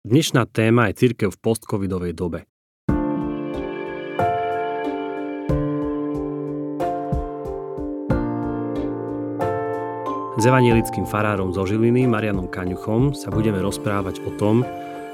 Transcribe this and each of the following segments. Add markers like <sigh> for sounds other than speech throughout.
Dnešná téma je církev v postcovidovej dobe. S evanielickým farárom zo Žiliny, Marianom Kaňuchom, sa budeme rozprávať o tom,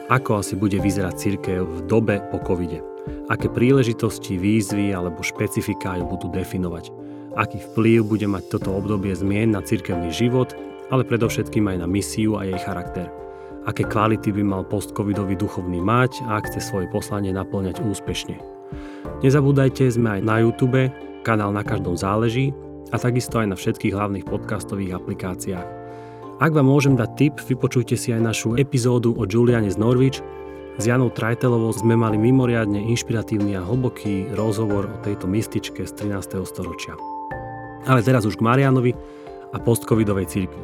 ako asi bude vyzerať církev v dobe po covide. Aké príležitosti, výzvy alebo špecifika ju budú definovať. Aký vplyv bude mať toto obdobie zmien na církevný život, ale predovšetkým aj na misiu a jej charakter aké kvality by mal post-covidový duchovný mať a ak chce svoje poslanie naplňať úspešne. Nezabúdajte, sme aj na YouTube, kanál Na každom záleží a takisto aj na všetkých hlavných podcastových aplikáciách. Ak vám môžem dať tip, vypočujte si aj našu epizódu o Juliane z Norwich. S Janou Trajtelovou sme mali mimoriadne inšpiratívny a hlboký rozhovor o tejto mystičke z 13. storočia. Ale teraz už k Marianovi a postcovidovej cirkvi.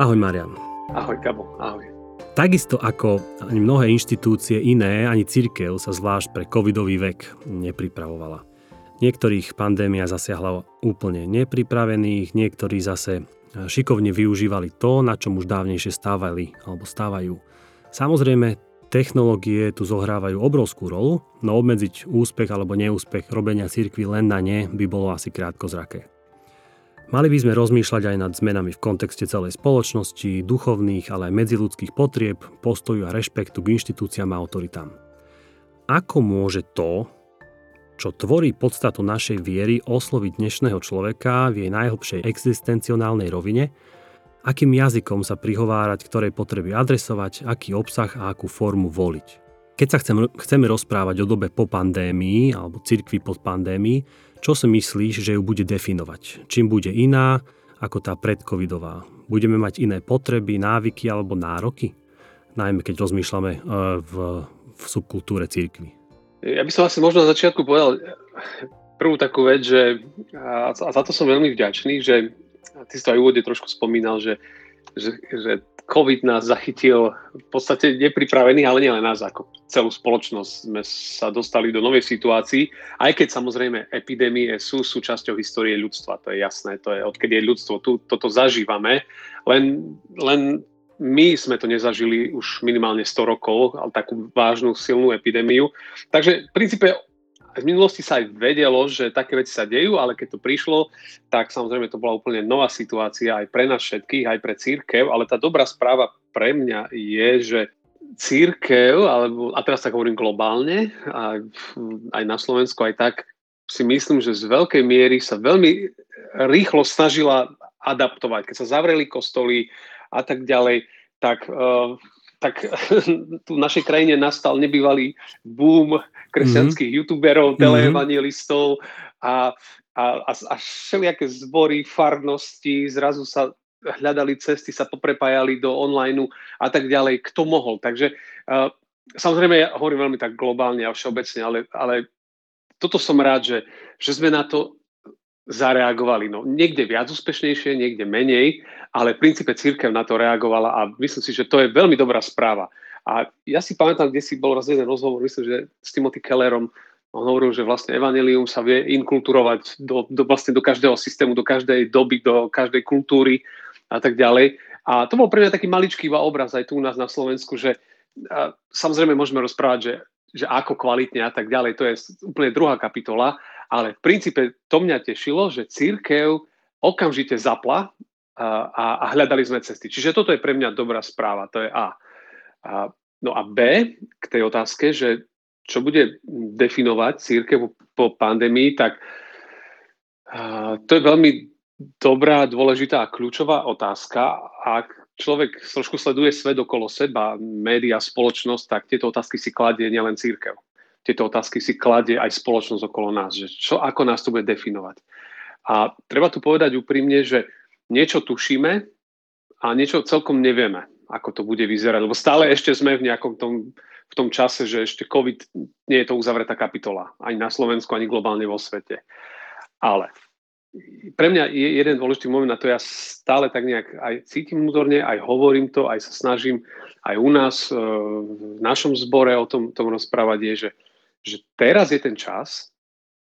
Ahoj Marian. Ahoj Gabo, ahoj. Takisto ako ani mnohé inštitúcie iné, ani cirkev sa zvlášť pre covidový vek nepripravovala. Niektorých pandémia zasiahla úplne nepripravených, niektorí zase šikovne využívali to, na čom už dávnejšie stávali alebo stávajú. Samozrejme, technológie tu zohrávajú obrovskú rolu, no obmedziť úspech alebo neúspech robenia cirkvi len na ne by bolo asi krátko zraké. Mali by sme rozmýšľať aj nad zmenami v kontexte celej spoločnosti, duchovných, ale aj medziludských potrieb, postoju a rešpektu k inštitúciám a autoritám. Ako môže to, čo tvorí podstatu našej viery, osloviť dnešného človeka v jej najhlbšej existencionálnej rovine, akým jazykom sa prihovárať, ktorej potreby adresovať, aký obsah a akú formu voliť. Keď sa chcem, chceme rozprávať o dobe po pandémii alebo cirkvi po pandémii, čo si myslíš, že ju bude definovať? Čím bude iná ako tá predcovidová? Budeme mať iné potreby, návyky alebo nároky? Najmä keď rozmýšľame e, v, v subkultúre církvy. Ja by som asi možno na začiatku povedal prvú takú vec, že a za to som veľmi vďačný, že ty si to aj v úvode trošku spomínal, že, že, že COVID nás zachytil v podstate nepripravených, ale nielen nás, ako celú spoločnosť sme sa dostali do novej situácii, aj keď samozrejme epidémie sú súčasťou histórie ľudstva, to je jasné, to je odkedy je ľudstvo, tu, toto zažívame, len, len my sme to nezažili už minimálne 100 rokov, ale takú vážnu, silnú epidémiu. Takže v princípe v minulosti sa aj vedelo, že také veci sa dejú, ale keď to prišlo, tak samozrejme to bola úplne nová situácia aj pre nás všetkých, aj pre církev, ale tá dobrá správa pre mňa je, že církev, alebo, a teraz tak hovorím globálne, aj, aj na Slovensku, aj tak, si myslím, že z veľkej miery sa veľmi rýchlo snažila adaptovať. Keď sa zavreli kostoly a tak ďalej, tak uh, tak <laughs> tu v našej krajine nastal nebývalý boom kresťanských mm-hmm. youtuberov, mhm. teleevangelistov a, a, a, a všelijaké zbory, farnosti, zrazu sa hľadali cesty, sa poprepájali do online a tak ďalej, kto mohol. Takže uh, samozrejme, ja hovorím veľmi tak globálne a všeobecne, ale, ale toto som rád, že, že sme na to zareagovali. No, niekde viac úspešnejšie, niekde menej, ale v princípe církev na to reagovala a myslím si, že to je veľmi dobrá správa. A ja si pamätám, kde si bol raz jeden rozhovor, myslím, že s Timothy Kellerom, on hovoril, že vlastne evanelium sa vie inkulturovať do, do, vlastne do každého systému, do každej doby, do každej kultúry a tak ďalej. A to bol pre mňa taký maličký obraz aj tu u nás na Slovensku, že a, samozrejme môžeme rozprávať, že, že ako kvalitne a tak ďalej, to je úplne druhá kapitola, ale v princípe to mňa tešilo, že církev okamžite zapla a, a hľadali sme cesty. Čiže toto je pre mňa dobrá správa, to je A. a no a B, k tej otázke, že čo bude definovať církev po pandémii, tak a, to je veľmi dobrá, dôležitá a kľúčová otázka. Ak človek trošku sleduje svet okolo seba, média, spoločnosť, tak tieto otázky si kladie nielen církev tieto otázky si kladie aj spoločnosť okolo nás, že čo, ako nás to bude definovať. A treba tu povedať úprimne, že niečo tušíme a niečo celkom nevieme, ako to bude vyzerať, lebo stále ešte sme v nejakom tom, v tom čase, že ešte COVID nie je to uzavretá kapitola, ani na Slovensku, ani globálne vo svete. Ale pre mňa je jeden dôležitý moment, a to ja stále tak nejak aj cítim vnútorne, aj hovorím to, aj sa snažím aj u nás e, v našom zbore o tom, tom rozprávať, je, že že teraz je ten čas,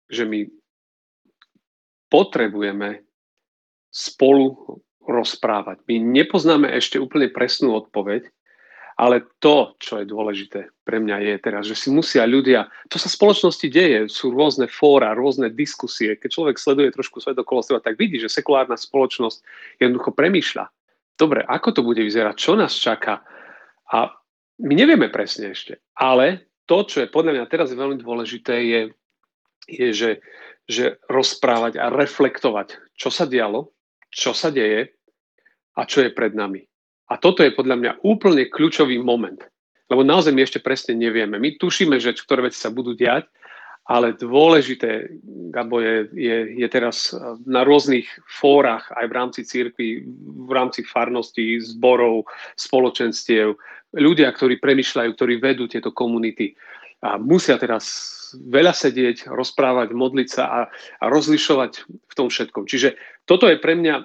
že my potrebujeme spolu rozprávať. My nepoznáme ešte úplne presnú odpoveď, Ale to, čo je dôležité pre mňa je teraz, že si musia ľudia, to sa v spoločnosti deje, sú rôzne fóra, rôzne diskusie. Keď človek sleduje trošku svet okolo seba, tak vidí, že sekulárna spoločnosť jednoducho premýšľa. Dobre, ako to bude vyzerať, čo nás čaká? A my nevieme presne ešte, ale to, čo je podľa mňa teraz veľmi dôležité, je, je že, že rozprávať a reflektovať, čo sa dialo, čo sa deje a čo je pred nami. A toto je podľa mňa úplne kľúčový moment. Lebo naozaj my ešte presne nevieme. My tušíme, že ktoré veci sa budú diať, ale dôležité, Gabo, je, je, je teraz na rôznych fórach, aj v rámci církvy, v rámci farností, zborov, spoločenstiev, ľudia, ktorí premyšľajú, ktorí vedú tieto komunity a musia teraz veľa sedieť, rozprávať, modliť sa a, a rozlišovať v tom všetkom. Čiže toto je pre mňa,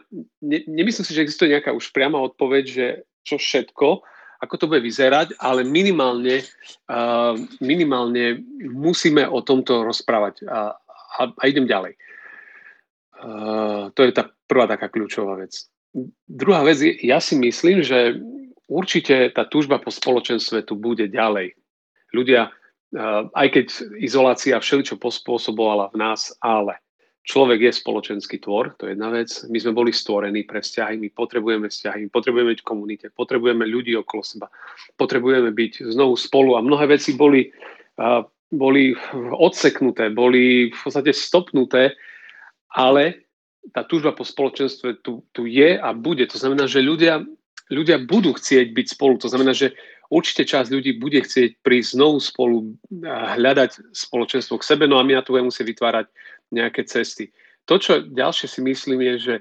ne, nemyslím si, že existuje nejaká už priama odpoveď, že čo všetko, ako to bude vyzerať, ale minimálne, uh, minimálne musíme o tomto rozprávať a, a, a idem ďalej. Uh, to je tá prvá taká kľúčová vec. Druhá vec je, ja si myslím, že určite tá túžba po spoločenstve tu bude ďalej. Ľudia aj keď izolácia všeličo pospôsobovala v nás, ale človek je spoločenský tvor, to je jedna vec. My sme boli stvorení pre vzťahy, my potrebujeme vzťahy, my potrebujeme byť v komunite, potrebujeme ľudí okolo seba, potrebujeme byť znovu spolu a mnohé veci boli, boli odseknuté, boli v podstate stopnuté, ale tá túžba po spoločenstve tu, tu je a bude. To znamená, že ľudia, ľudia budú chcieť byť spolu. To znamená, že určite časť ľudí bude chcieť prísť znovu spolu a hľadať spoločenstvo k sebe, no a my na to budeme musieť vytvárať nejaké cesty. To, čo ďalšie si myslím, je, že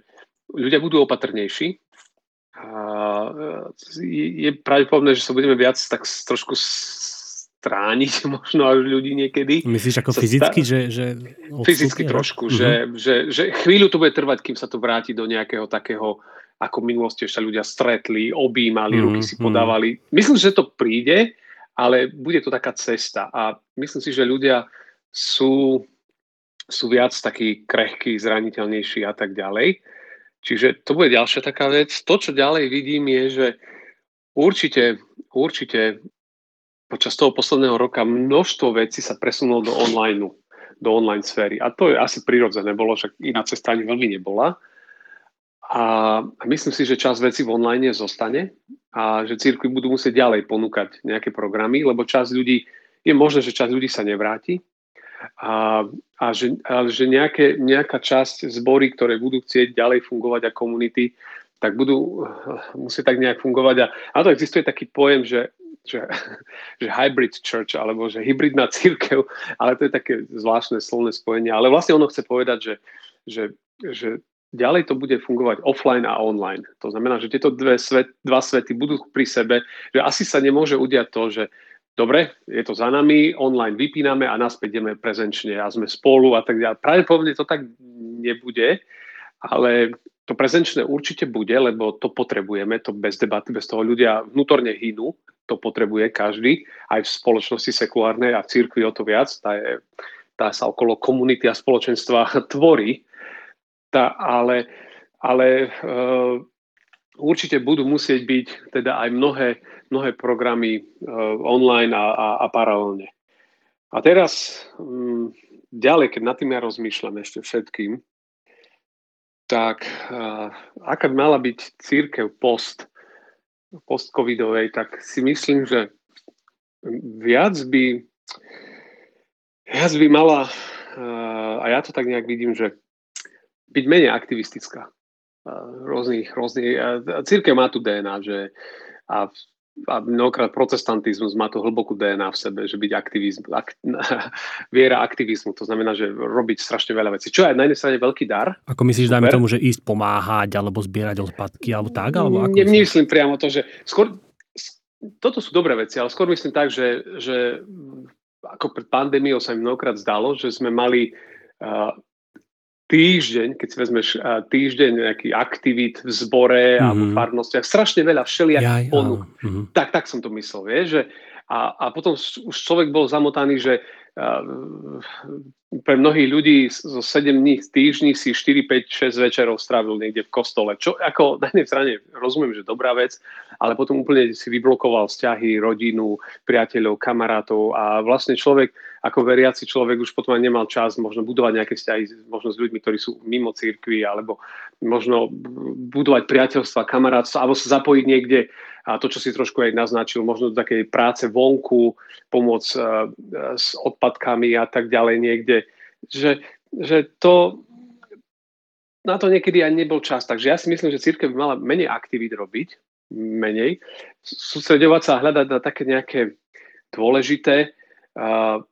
ľudia budú opatrnejší. A je pravdepodobné, že sa budeme viac tak trošku strániť <laughs> možno až ľudí niekedy. Myslíš ako fyzicky? Stá... Že, že fyzicky trošku, uh-huh. že, že, že chvíľu to bude trvať, kým sa to vráti do nejakého takého ako v minulosti ešte ľudia stretli, objímali, mm, ruky si mhm. podávali. Mm. Myslím, že to príde, ale bude to taká cesta. A myslím si, že ľudia sú, sú viac takí krehkí, zraniteľnejší a tak ďalej. Čiže to bude ďalšia taká vec. To, čo ďalej vidím, je, že určite, určite počas toho posledného roka množstvo vecí sa presunulo do online, do online sféry. A to je asi prirodzené, bolo, že iná cesta ani veľmi nebola. A myslím si, že čas veci v online zostane a že církvy budú musieť ďalej ponúkať nejaké programy, lebo čas ľudí, je možné, že čas ľudí sa nevráti a, a že, a že nejaké, nejaká časť zbory, ktoré budú chcieť ďalej fungovať a komunity, tak budú <laughs> musieť tak nejak fungovať. A, a to existuje taký pojem, že, že, <laughs> že hybrid church, alebo že hybridná církev, ale to je také zvláštne slovné spojenie. Ale vlastne ono chce povedať, že, že, že ďalej to bude fungovať offline a online. To znamená, že tieto dve svet, dva svety budú pri sebe, že asi sa nemôže udiať to, že dobre, je to za nami, online vypíname a naspäť ideme prezenčne a sme spolu a tak ďalej. Pravdepodobne to tak nebude, ale to prezenčné určite bude, lebo to potrebujeme, to bez debaty, bez toho ľudia vnútorne hynú, to potrebuje každý, aj v spoločnosti sekulárnej a v cirkvi o to viac, tá, je, tá sa okolo komunity a spoločenstva <laughs> tvorí, tá, ale, ale uh, určite budú musieť byť teda aj mnohé, mnohé programy uh, online a, a, a paralelne. A teraz um, ďalej, keď nad tým ja rozmýšľam ešte všetkým, tak uh, aká by mala byť církev post, post-covidovej, tak si myslím, že viac by, viac by mala, uh, a ja to tak nejak vidím, že byť menej aktivistická. Rôznych, rôznych, církev má tu DNA, že a, a mnohokrát protestantizmus má tu hlbokú DNA v sebe, že byť aktivizm, ak, <laughs> viera aktivizmu, to znamená, že robiť strašne veľa vecí. Čo je na jednej strane veľký dar. Ako myslíš, dajme tomu, že ísť pomáhať, alebo zbierať odpadky, alebo tak? Alebo ako Nemyslím priamo to, že skôr, toto sú dobré veci, ale skôr myslím tak, že, že ako pred pandémiou sa mi mnohokrát zdalo, že sme mali uh, týždeň, keď si vezmeš týždeň nejaký aktivít v zbore mm-hmm. a v mhm. farnostiach, strašne veľa všelijakých ponúk. Mm-hmm. Tak, tak som to myslel, vieš, že a, a potom už človek bol zamotaný, že pre mnohých ľudí zo 7 dní v týždni si 4, 5, 6 večerov strávil niekde v kostole. Čo ako na jednej strane rozumiem, že dobrá vec, ale potom úplne si vyblokoval vzťahy, rodinu, priateľov, kamarátov a vlastne človek, ako veriaci človek už potom aj nemal čas možno budovať nejaké vzťahy možno s ľuďmi, ktorí sú mimo cirkvi alebo možno budovať priateľstva, kamarátstva alebo sa zapojiť niekde a to, čo si trošku aj naznačil, možno do takej práce vonku, pomoc uh, s odpadkami a tak ďalej niekde, že, že to na to niekedy aj nebol čas. Takže ja si myslím, že církev by mala menej aktivít robiť, menej, sústredovať sa a hľadať na také nejaké dôležité, uh,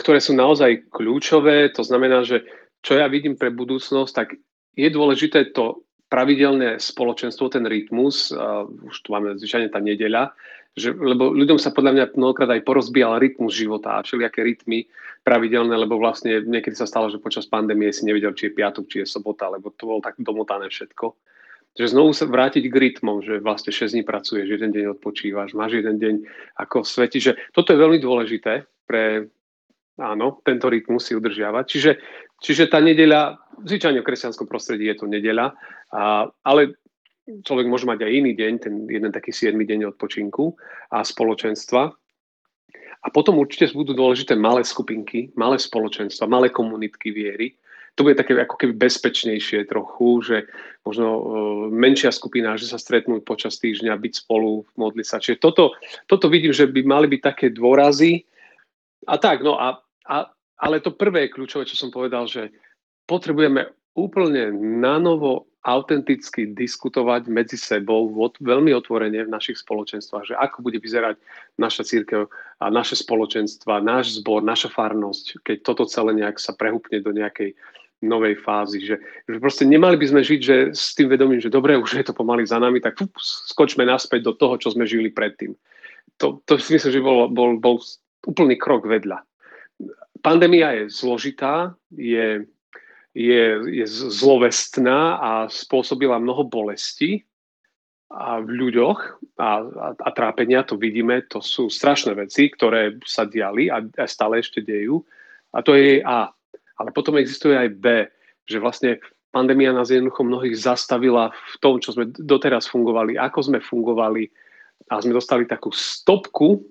ktoré sú naozaj kľúčové. To znamená, že čo ja vidím pre budúcnosť, tak je dôležité to pravidelné spoločenstvo, ten rytmus, už tu máme zvyčajne tá nedeľa, že, lebo ľuďom sa podľa mňa mnohokrát aj porozbíjal rytmus života a všelijaké rytmy pravidelné, lebo vlastne niekedy sa stalo, že počas pandémie si nevedel, či je piatok, či je sobota, lebo to bolo tak domotané všetko. Že znovu sa vrátiť k rytmom, že vlastne 6 dní pracuješ, jeden deň odpočívaš, máš jeden deň ako sveti, že toto je veľmi dôležité pre, áno, tento rytmus si udržiavať. Čiže, čiže tá nedeľa, zvyčajne v kresťanskom prostredí je to nedeľa, a, ale človek môže mať aj iný deň, ten jeden taký 7 deň odpočinku a spoločenstva. A potom určite budú dôležité malé skupinky, malé spoločenstva, malé komunitky viery. To bude také ako keby bezpečnejšie trochu, že možno uh, menšia skupina, že sa stretnú počas týždňa, byť spolu, modliť sa. Čiže toto, toto vidím, že by mali byť také dôrazy. A tak, no a, a ale to prvé kľúčové, čo som povedal, že potrebujeme úplne nanovo autenticky diskutovať medzi sebou veľmi otvorene v našich spoločenstvách, že ako bude vyzerať naša církev a naše spoločenstva, náš zbor, naša farnosť, keď toto celé nejak sa prehúpne do nejakej novej fázy. Že, že proste nemali by sme žiť že s tým vedomím, že dobre, už je to pomaly za nami, tak fup, skočme naspäť do toho, čo sme žili predtým. To, to si myslím, že bol, bol, bol úplný krok vedľa. Pandémia je zložitá, je je, je zlovestná a spôsobila mnoho bolesti a v ľuďoch a, a, a trápenia, to vidíme, to sú strašné veci, ktoré sa diali a, a stále ešte dejú. A to je A. Ale potom existuje aj B, že vlastne pandémia nás jednoducho mnohých zastavila v tom, čo sme doteraz fungovali, ako sme fungovali a sme dostali takú stopku,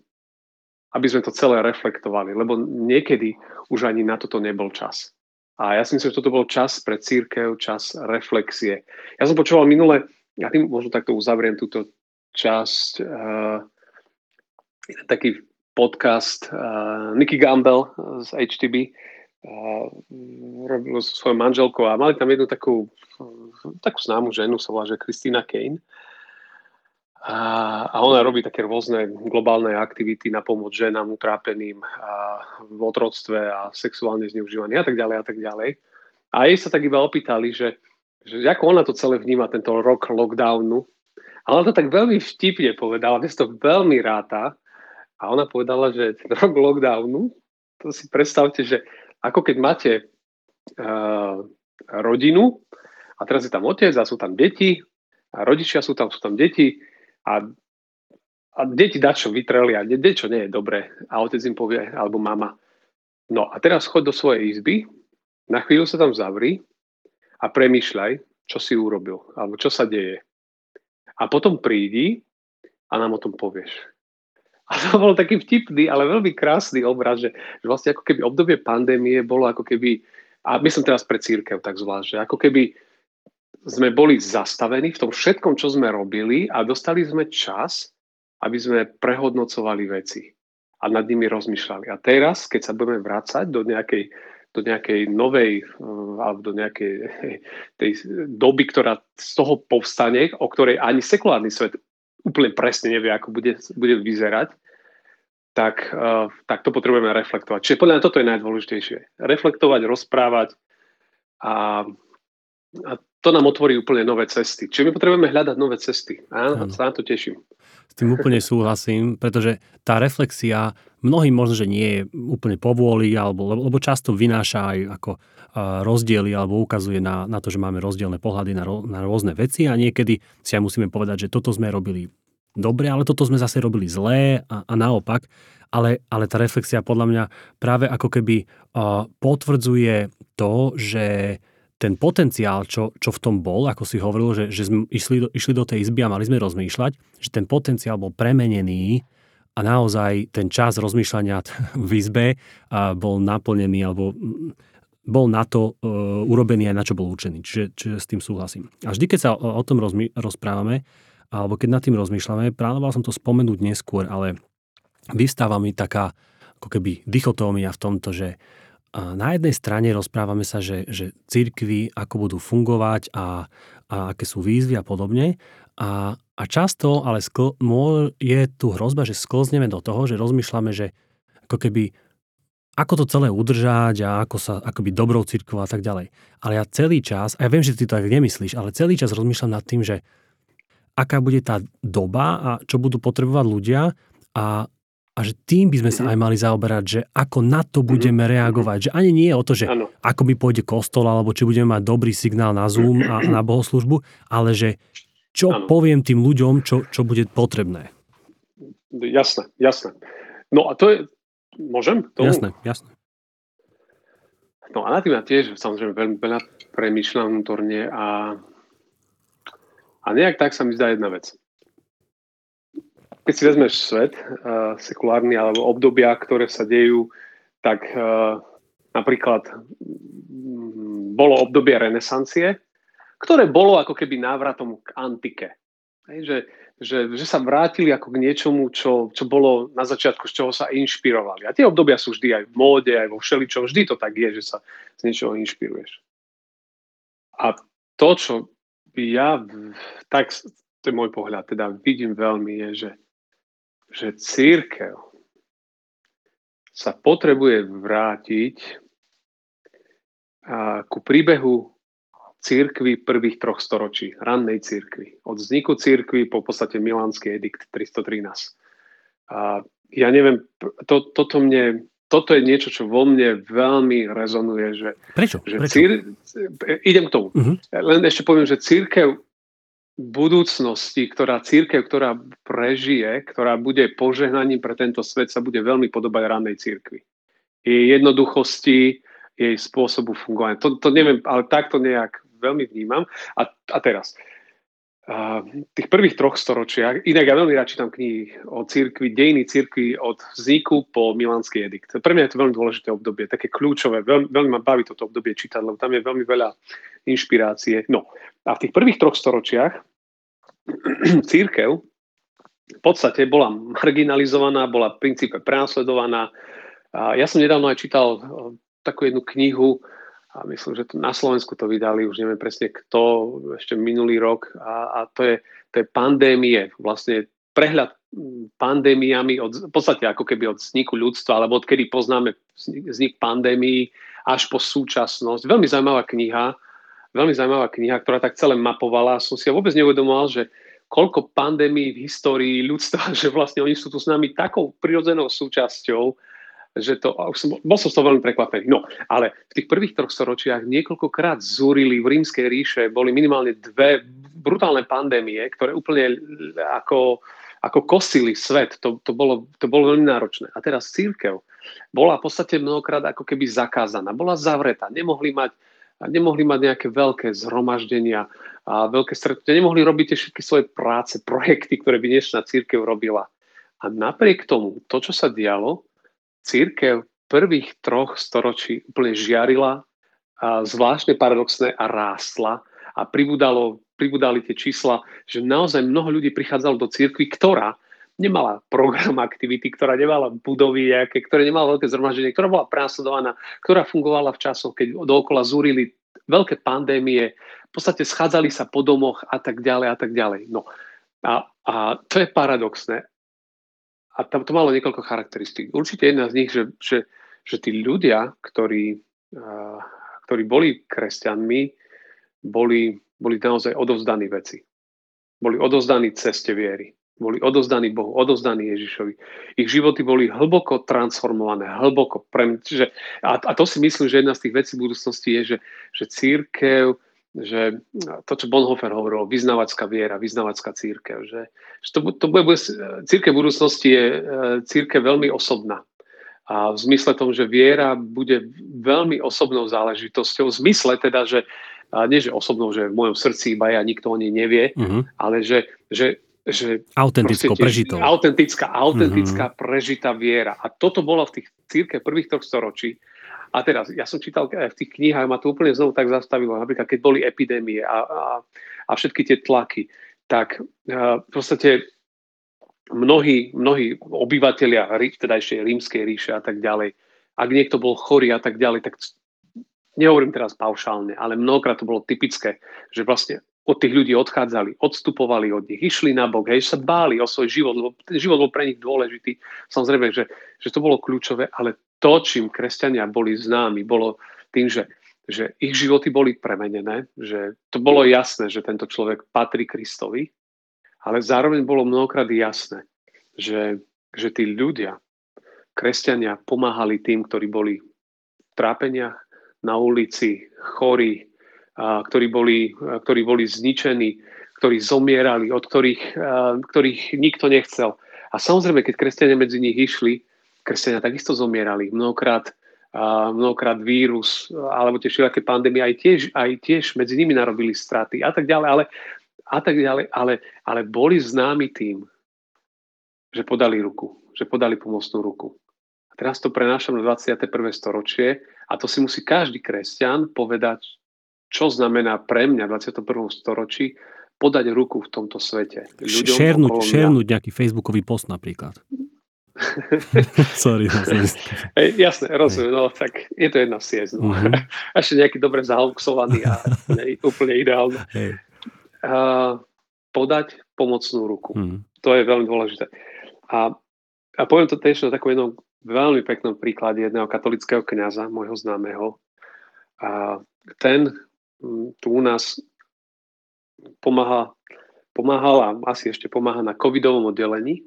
aby sme to celé reflektovali, lebo niekedy už ani na toto nebol čas. A ja si myslím, že toto bol čas pre církev, čas reflexie. Ja som počúval minule, ja tým možno takto uzavriem túto časť, uh, taký podcast uh, Nicky Gamble z HTB, uh, robil so svojou manželkou a mali tam jednu takú, takú známu ženu, sa volá, že Christina Kane. A, a ona robí také rôzne globálne aktivity na pomoc ženám utrápeným a v otroctve a sexuálne zneužívaní a tak ďalej a tak ďalej. A jej sa tak iba opýtali, že, že ako ona to celé vníma, tento rok lockdownu. A ona to tak veľmi vtipne povedala, dnes to veľmi ráta. A ona povedala, že ten rok lockdownu, to si predstavte, že ako keď máte uh, rodinu a teraz je tam otec a sú tam deti a rodičia sú tam, sú tam deti a, a deti dačo vytreli a niečo nie je dobré a otec im povie, alebo mama, no a teraz chod do svojej izby, na chvíľu sa tam zavri a premýšľaj, čo si urobil, alebo čo sa deje. A potom prídi a nám o tom povieš. <laughs> A to bol taký vtipný, ale veľmi krásny obraz, že, že vlastne ako keby obdobie pandémie bolo ako keby, a myslím teraz pre církev tak zvlášť, že ako keby sme boli zastavení v tom všetkom, čo sme robili a dostali sme čas, aby sme prehodnocovali veci a nad nimi rozmýšľali. A teraz, keď sa budeme vrácať do nejakej, do nejakej novej eh, alebo do nejakej tej doby, ktorá z toho povstane, o ktorej ani sekulárny svet úplne presne nevie, ako bude, bude vyzerať, tak, uh, tak to potrebujeme reflektovať. Čiže podľa mňa toto je najdôležitejšie. Reflektovať, rozprávať a, a to nám otvorí úplne nové cesty. Čiže my potrebujeme hľadať nové cesty. Áno, sa na to teším. S tým úplne súhlasím, pretože tá reflexia mnohým možno, že nie je úplne povôli, alebo, lebo často vynáša aj ako rozdiely alebo ukazuje na, na to, že máme rozdielne pohľady na, na rôzne veci a niekedy si aj musíme povedať, že toto sme robili dobre, ale toto sme zase robili zlé a, a naopak. ale, ale tá reflexia podľa mňa práve ako keby potvrdzuje to, že ten potenciál, čo, čo v tom bol, ako si hovoril, že, že sme išli do, išli do tej izby a mali sme rozmýšľať, že ten potenciál bol premenený a naozaj ten čas rozmýšľania v izbe bol naplnený alebo bol na to uh, urobený aj na čo bol určený. Čiže, čiže s tým súhlasím. A vždy, keď sa o, o tom rozmy, rozprávame, alebo keď nad tým rozmýšľame, plánoval som to spomenúť neskôr, ale vystáva mi taká ako keby dichotómia v tomto, že na jednej strane rozprávame sa, že, že církvy ako budú fungovať a, a aké sú výzvy a podobne. A, a často ale skl- je tu hrozba, že sklzneme do toho, že rozmýšľame, že ako keby ako to celé udržať a ako sa akoby dobrou církvou a tak ďalej. Ale ja celý čas, a ja viem, že ty to tak nemyslíš, ale celý čas rozmýšľam nad tým, že aká bude tá doba a čo budú potrebovať ľudia a, a že tým by sme sa aj mali zaoberať, že ako na to budeme reagovať. Že ani nie je o to, že ano. ako mi pôjde kostol, alebo či budeme mať dobrý signál na Zoom a <clears throat> na bohoslužbu, ale že čo ano. poviem tým ľuďom, čo, čo bude potrebné. Jasné, jasné. No a to je, Môžem? Tomu? Jasné, jasné. No a na tým ja tiež samozrejme veľmi veľa premýšľam vnútorne a, a nejak tak sa mi zdá jedna vec. Keď si vezmeš svet, uh, sekulárny alebo obdobia, ktoré sa dejú, tak uh, napríklad um, bolo obdobie renesancie, ktoré bolo ako keby návratom k antike. Hej, že že, že sa vrátili ako k niečomu, čo, čo bolo na začiatku, z čoho sa inšpirovali. A tie obdobia sú vždy aj v móde, aj vo všeličom. Vždy to tak je, že sa z niečoho inšpiruješ. A to, čo ja, tak to je môj pohľad, teda vidím veľmi, je, že, že církev sa potrebuje vrátiť ku príbehu církvy prvých troch storočí, rannej církvy. Od vzniku církvy po podstate Milánsky edikt 313. A ja neviem, to, toto mne, toto je niečo, čo vo mne veľmi rezonuje. Že, Prečo? Že Prečo? Cír, idem k tomu. Uh-huh. Len ešte poviem, že církev budúcnosti, ktorá církev, ktorá prežije, ktorá bude požehnaním pre tento svet, sa bude veľmi podobať rannej církvi. Jej jednoduchosti, jej spôsobu fungovania. To, to neviem, ale takto nejak veľmi vnímam. A, a teraz, tých prvých troch storočiach, inak ja veľmi rád čítam knihy o církvi, dejiny církvi od vzniku po Milánsky edikt. Pre mňa je to veľmi dôležité obdobie, také kľúčové, veľmi, veľmi ma baví toto obdobie čítať, lebo tam je veľmi veľa inšpirácie. No a v tých prvých troch storočiach <clears throat> církev v podstate bola marginalizovaná, bola v princípe prenasledovaná. Ja som nedávno aj čítal takú jednu knihu, a myslím, že to na Slovensku to vydali, už neviem presne kto, ešte minulý rok a, a to, je, to je pandémie, vlastne prehľad pandémiami, od, v podstate ako keby od vzniku ľudstva, alebo odkedy poznáme vznik pandémií až po súčasnosť. Veľmi zaujímavá kniha, veľmi zaujímavá kniha, ktorá tak celé mapovala. Som si ja vôbec neuvedomoval, že koľko pandémií v histórii ľudstva, <laughs> že vlastne oni sú tu s nami takou prirodzenou súčasťou, že to, už som, bol som z toho veľmi prekvapený. No, ale v tých prvých troch storočiach niekoľkokrát zúrili v rímskej ríše, boli minimálne dve brutálne pandémie, ktoré úplne ako, ako kosili svet. To, to, bolo, to bolo veľmi náročné. A teraz církev bola v podstate mnohokrát ako keby zakázaná. Bola zavretá. Nemohli mať, nemohli mať nejaké veľké zhromaždenia a veľké stretnutia. Nemohli robiť tie všetky svoje práce, projekty, ktoré by dnešná církev robila. A napriek tomu, to, čo sa dialo, církev prvých troch storočí úplne žiarila, a zvláštne paradoxné a rástla a pribudalo, pribudali tie čísla, že naozaj mnoho ľudí prichádzalo do církvy, ktorá nemala program aktivity, ktorá nemala budovy nejaké, ktoré nemala veľké zhromaždenie, ktorá bola prenasledovaná, ktorá fungovala v časoch, keď dookola zúrili veľké pandémie, v podstate schádzali sa po domoch a tak ďalej a tak ďalej. No a, a to je paradoxné a tam to malo niekoľko charakteristík. Určite jedna z nich, že, že, že tí ľudia, ktorí, uh, ktorí boli kresťanmi, boli, boli naozaj odovzdaní veci. Boli odovzdaní ceste viery. Boli odovzdaní Bohu, odovzdaní Ježišovi. Ich životy boli hlboko transformované, hlboko. Pre, čiže, a, a to si myslím, že jedna z tých vecí budúcnosti je, že, že církev že to, čo Bonhoeffer hovoril, vyznávacká viera, vyznávacká církev, že, že to, to bude, církev budúcnosti je e, církev veľmi osobná. A v zmysle tom, že viera bude veľmi osobnou záležitosťou, v zmysle teda, že nie že osobnou, že v mojom srdci iba ja, nikto o nej nevie, uh-huh. ale že, že že autentickou prežitou. Autentická, autentická mm-hmm. prežitá viera. A toto bolo v tých círke prvých troch storočí. A teraz, ja som čítal v tých knihách, ma to úplne znovu tak zastavilo, napríklad keď boli epidémie a, a, a všetky tie tlaky, tak uh, v podstate mnohí, mnohí obyvateľia teda ešte rímskej ríše a tak ďalej, ak niekto bol chorý a tak ďalej, tak nehovorím teraz paušálne, ale mnohokrát to bolo typické, že vlastne od tých ľudí odchádzali, odstupovali od nich, išli na bok, hej, sa báli o svoj život, lebo ten život bol pre nich dôležitý. Samozrejme, že, že to bolo kľúčové, ale to, čím kresťania boli známi, bolo tým, že, že ich životy boli premenené, že to bolo jasné, že tento človek patrí Kristovi, ale zároveň bolo mnohokrát jasné, že, že tí ľudia, kresťania, pomáhali tým, ktorí boli v trápeniach, na ulici, chorí, ktorí, boli, ktorí boli zničení, ktorí zomierali, od ktorých, ktorých nikto nechcel. A samozrejme, keď kresťania medzi nich išli, kresťania takisto zomierali. Mnohokrát, mnohokrát vírus alebo tie všelijaké pandémie aj tiež, aj tiež medzi nimi narobili straty a tak ďalej, ale, a tak ďalej, ale, ale boli známi tým, že podali ruku, že podali pomocnú ruku. A teraz to prenášam na 21. storočie a to si musí každý kresťan povedať, čo znamená pre mňa v 21. storočí podať ruku v tomto svete. Ľuďom šernúť, šernúť nejaký facebookový post napríklad. <laughs> Sorry. Hey, jasné, rozumiem, no tak je to jedna siesť. No. Uh-huh. <laughs> Ešte nejaký dobre zaluxovaný a ne, úplne ideálne. Hey. Uh, podať pomocnú ruku. Uh-huh. To je veľmi dôležité. A, a poviem to tiež na takom jednom veľmi peknom príklade jedného katolického kňaza, môjho známeho. A ten tu u nás pomáha, pomáhal a asi ešte pomáha na covidovom oddelení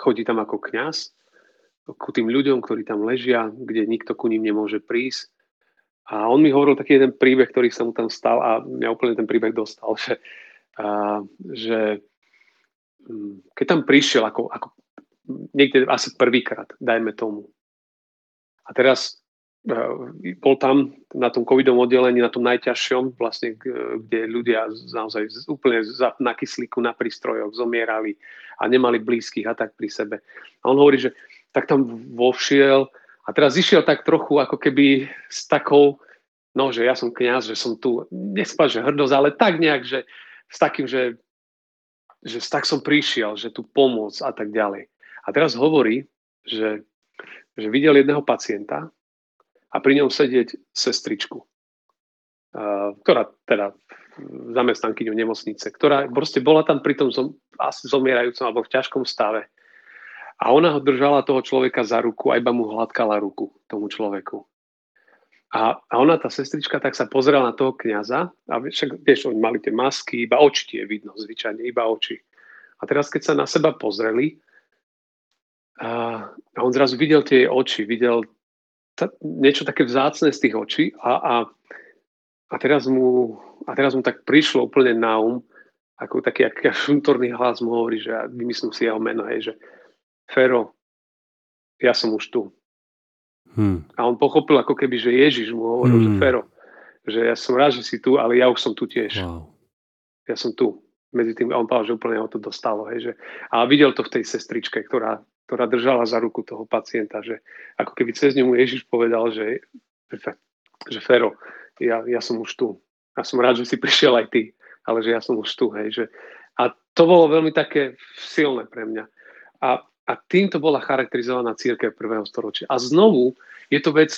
chodí tam ako kňaz ku tým ľuďom, ktorí tam ležia, kde nikto ku ním nemôže prísť. A on mi hovoril taký jeden príbeh, ktorý sa mu tam stal a mňa úplne ten príbeh dostal, že, a, že mm, keď tam prišiel ako, ako niekde asi prvýkrát, dajme tomu. A teraz bol tam na tom covidovom oddelení, na tom najťažšom, vlastne, kde ľudia naozaj úplne na kyslíku, na prístrojoch zomierali a nemali blízkych a tak pri sebe. A on hovorí, že tak tam vošiel a teraz išiel tak trochu ako keby s takou, no, že ja som kňaz, že som tu, nespať, že hrdosť, ale tak nejak, že s takým, že, že tak som prišiel, že tu pomôcť a tak ďalej. A teraz hovorí, že, že videl jedného pacienta, a pri ňom sedieť sestričku, ktorá teda zamestnankyňu nemocnice, ktorá proste bola tam pri tom zom, asi zomierajúcom alebo v ťažkom stave. A ona ho držala toho človeka za ruku a iba mu hladkala ruku tomu človeku. A, a ona, tá sestrička, tak sa pozerala na toho kniaza a však, vieš, oni mali tie masky, iba oči tie vidno, zvyčajne, iba oči. A teraz, keď sa na seba pozreli, a on zrazu videl tie oči, videl niečo také vzácne z tých očí a, a, a, teraz mu, a teraz mu tak prišlo úplne na um, ako taký aký šuntorný hlas mu hovorí, že ja vymyslím si jeho meno, hej, že Fero, ja som už tu. Hmm. A on pochopil ako keby, že Ježiš mu hovoril, hmm. že Fero, že ja som rád, že si tu, ale ja už som tu tiež. Wow. Ja som tu. Medzi tým, a on povedal, že úplne ho to dostalo. Hej, že, a videl to v tej sestričke, ktorá ktorá držala za ruku toho pacienta, že ako keby cez ňu Ježiš povedal, že, že Fero, ja, ja som už tu. Ja som rád, že si prišiel aj ty, ale že ja som už tu. Hej, že, a to bolo veľmi také silné pre mňa. A, a týmto bola charakterizovaná církev prvého storočia. A znovu je to vec,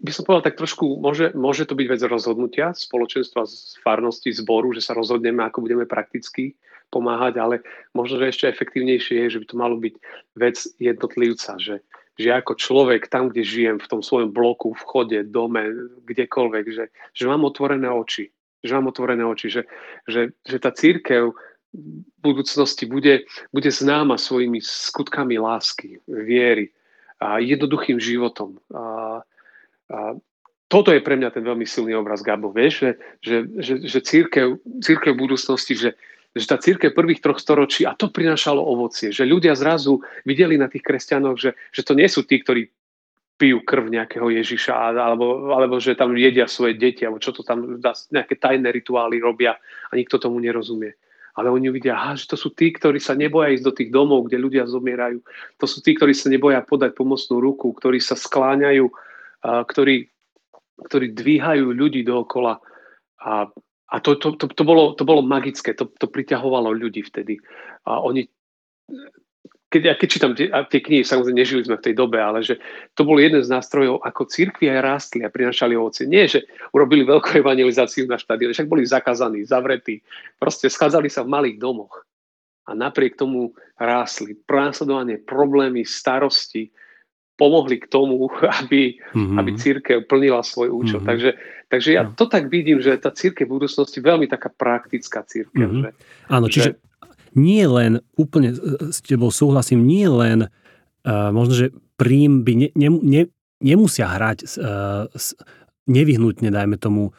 by som povedal tak trošku, môže, môže to byť vec rozhodnutia spoločenstva, z farnosti, zboru, že sa rozhodneme, ako budeme prakticky pomáhať, ale možno, že ešte efektívnejšie je, že by to malo byť vec jednotlivca, že, že ako človek tam, kde žijem, v tom svojom bloku, v chode, dome, kdekoľvek, že, že mám otvorené oči, že mám otvorené oči, že, že, že tá církev v budúcnosti bude, bude známa svojimi skutkami lásky, viery a jednoduchým životom. A, a toto je pre mňa ten veľmi silný obraz, Gabo, vieš, že, že, že, že církev, církev budúcnosti, že, že tá církev prvých troch storočí, a to prinášalo ovocie, že ľudia zrazu videli na tých kresťanoch, že, že to nie sú tí, ktorí pijú krv nejakého Ježiša, alebo, alebo že tam jedia svoje deti, alebo čo to tam, nejaké tajné rituály robia a nikto tomu nerozumie. Ale oni uvidia, aha, že to sú tí, ktorí sa neboja ísť do tých domov, kde ľudia zomierajú. To sú tí, ktorí sa neboja podať pomocnú ruku, ktorí sa skláňajú, ktorí, ktorí dvíhajú ľudí dookola. A a to, to, to, to, bolo, to bolo magické, to, to priťahovalo ľudí vtedy. A oni, keď, ja keď čítam tie, tie knihy, samozrejme nežili sme v tej dobe, ale že to bol jeden z nástrojov, ako církvi aj rástli a prinašali ovocie. Nie, že urobili veľkú evangelizáciu na štadióne, však boli zakazaní, zavretí. Proste schádzali sa v malých domoch. A napriek tomu rástli. Prenasledovanie, problémy, starosti, pomohli k tomu, <laughs> aby, mm-hmm. aby církev plnila svoj účel. Mm-hmm. Takže, takže ja no. to tak vidím, že tá církev v budúcnosti je veľmi taká praktická církev. Mm-hmm. Že, Áno, čiže že... nie len, úplne s tebou súhlasím, nie len uh, možno, že príjm by ne, ne, ne, nemusia hrať uh, nevyhnutne, dajme tomu,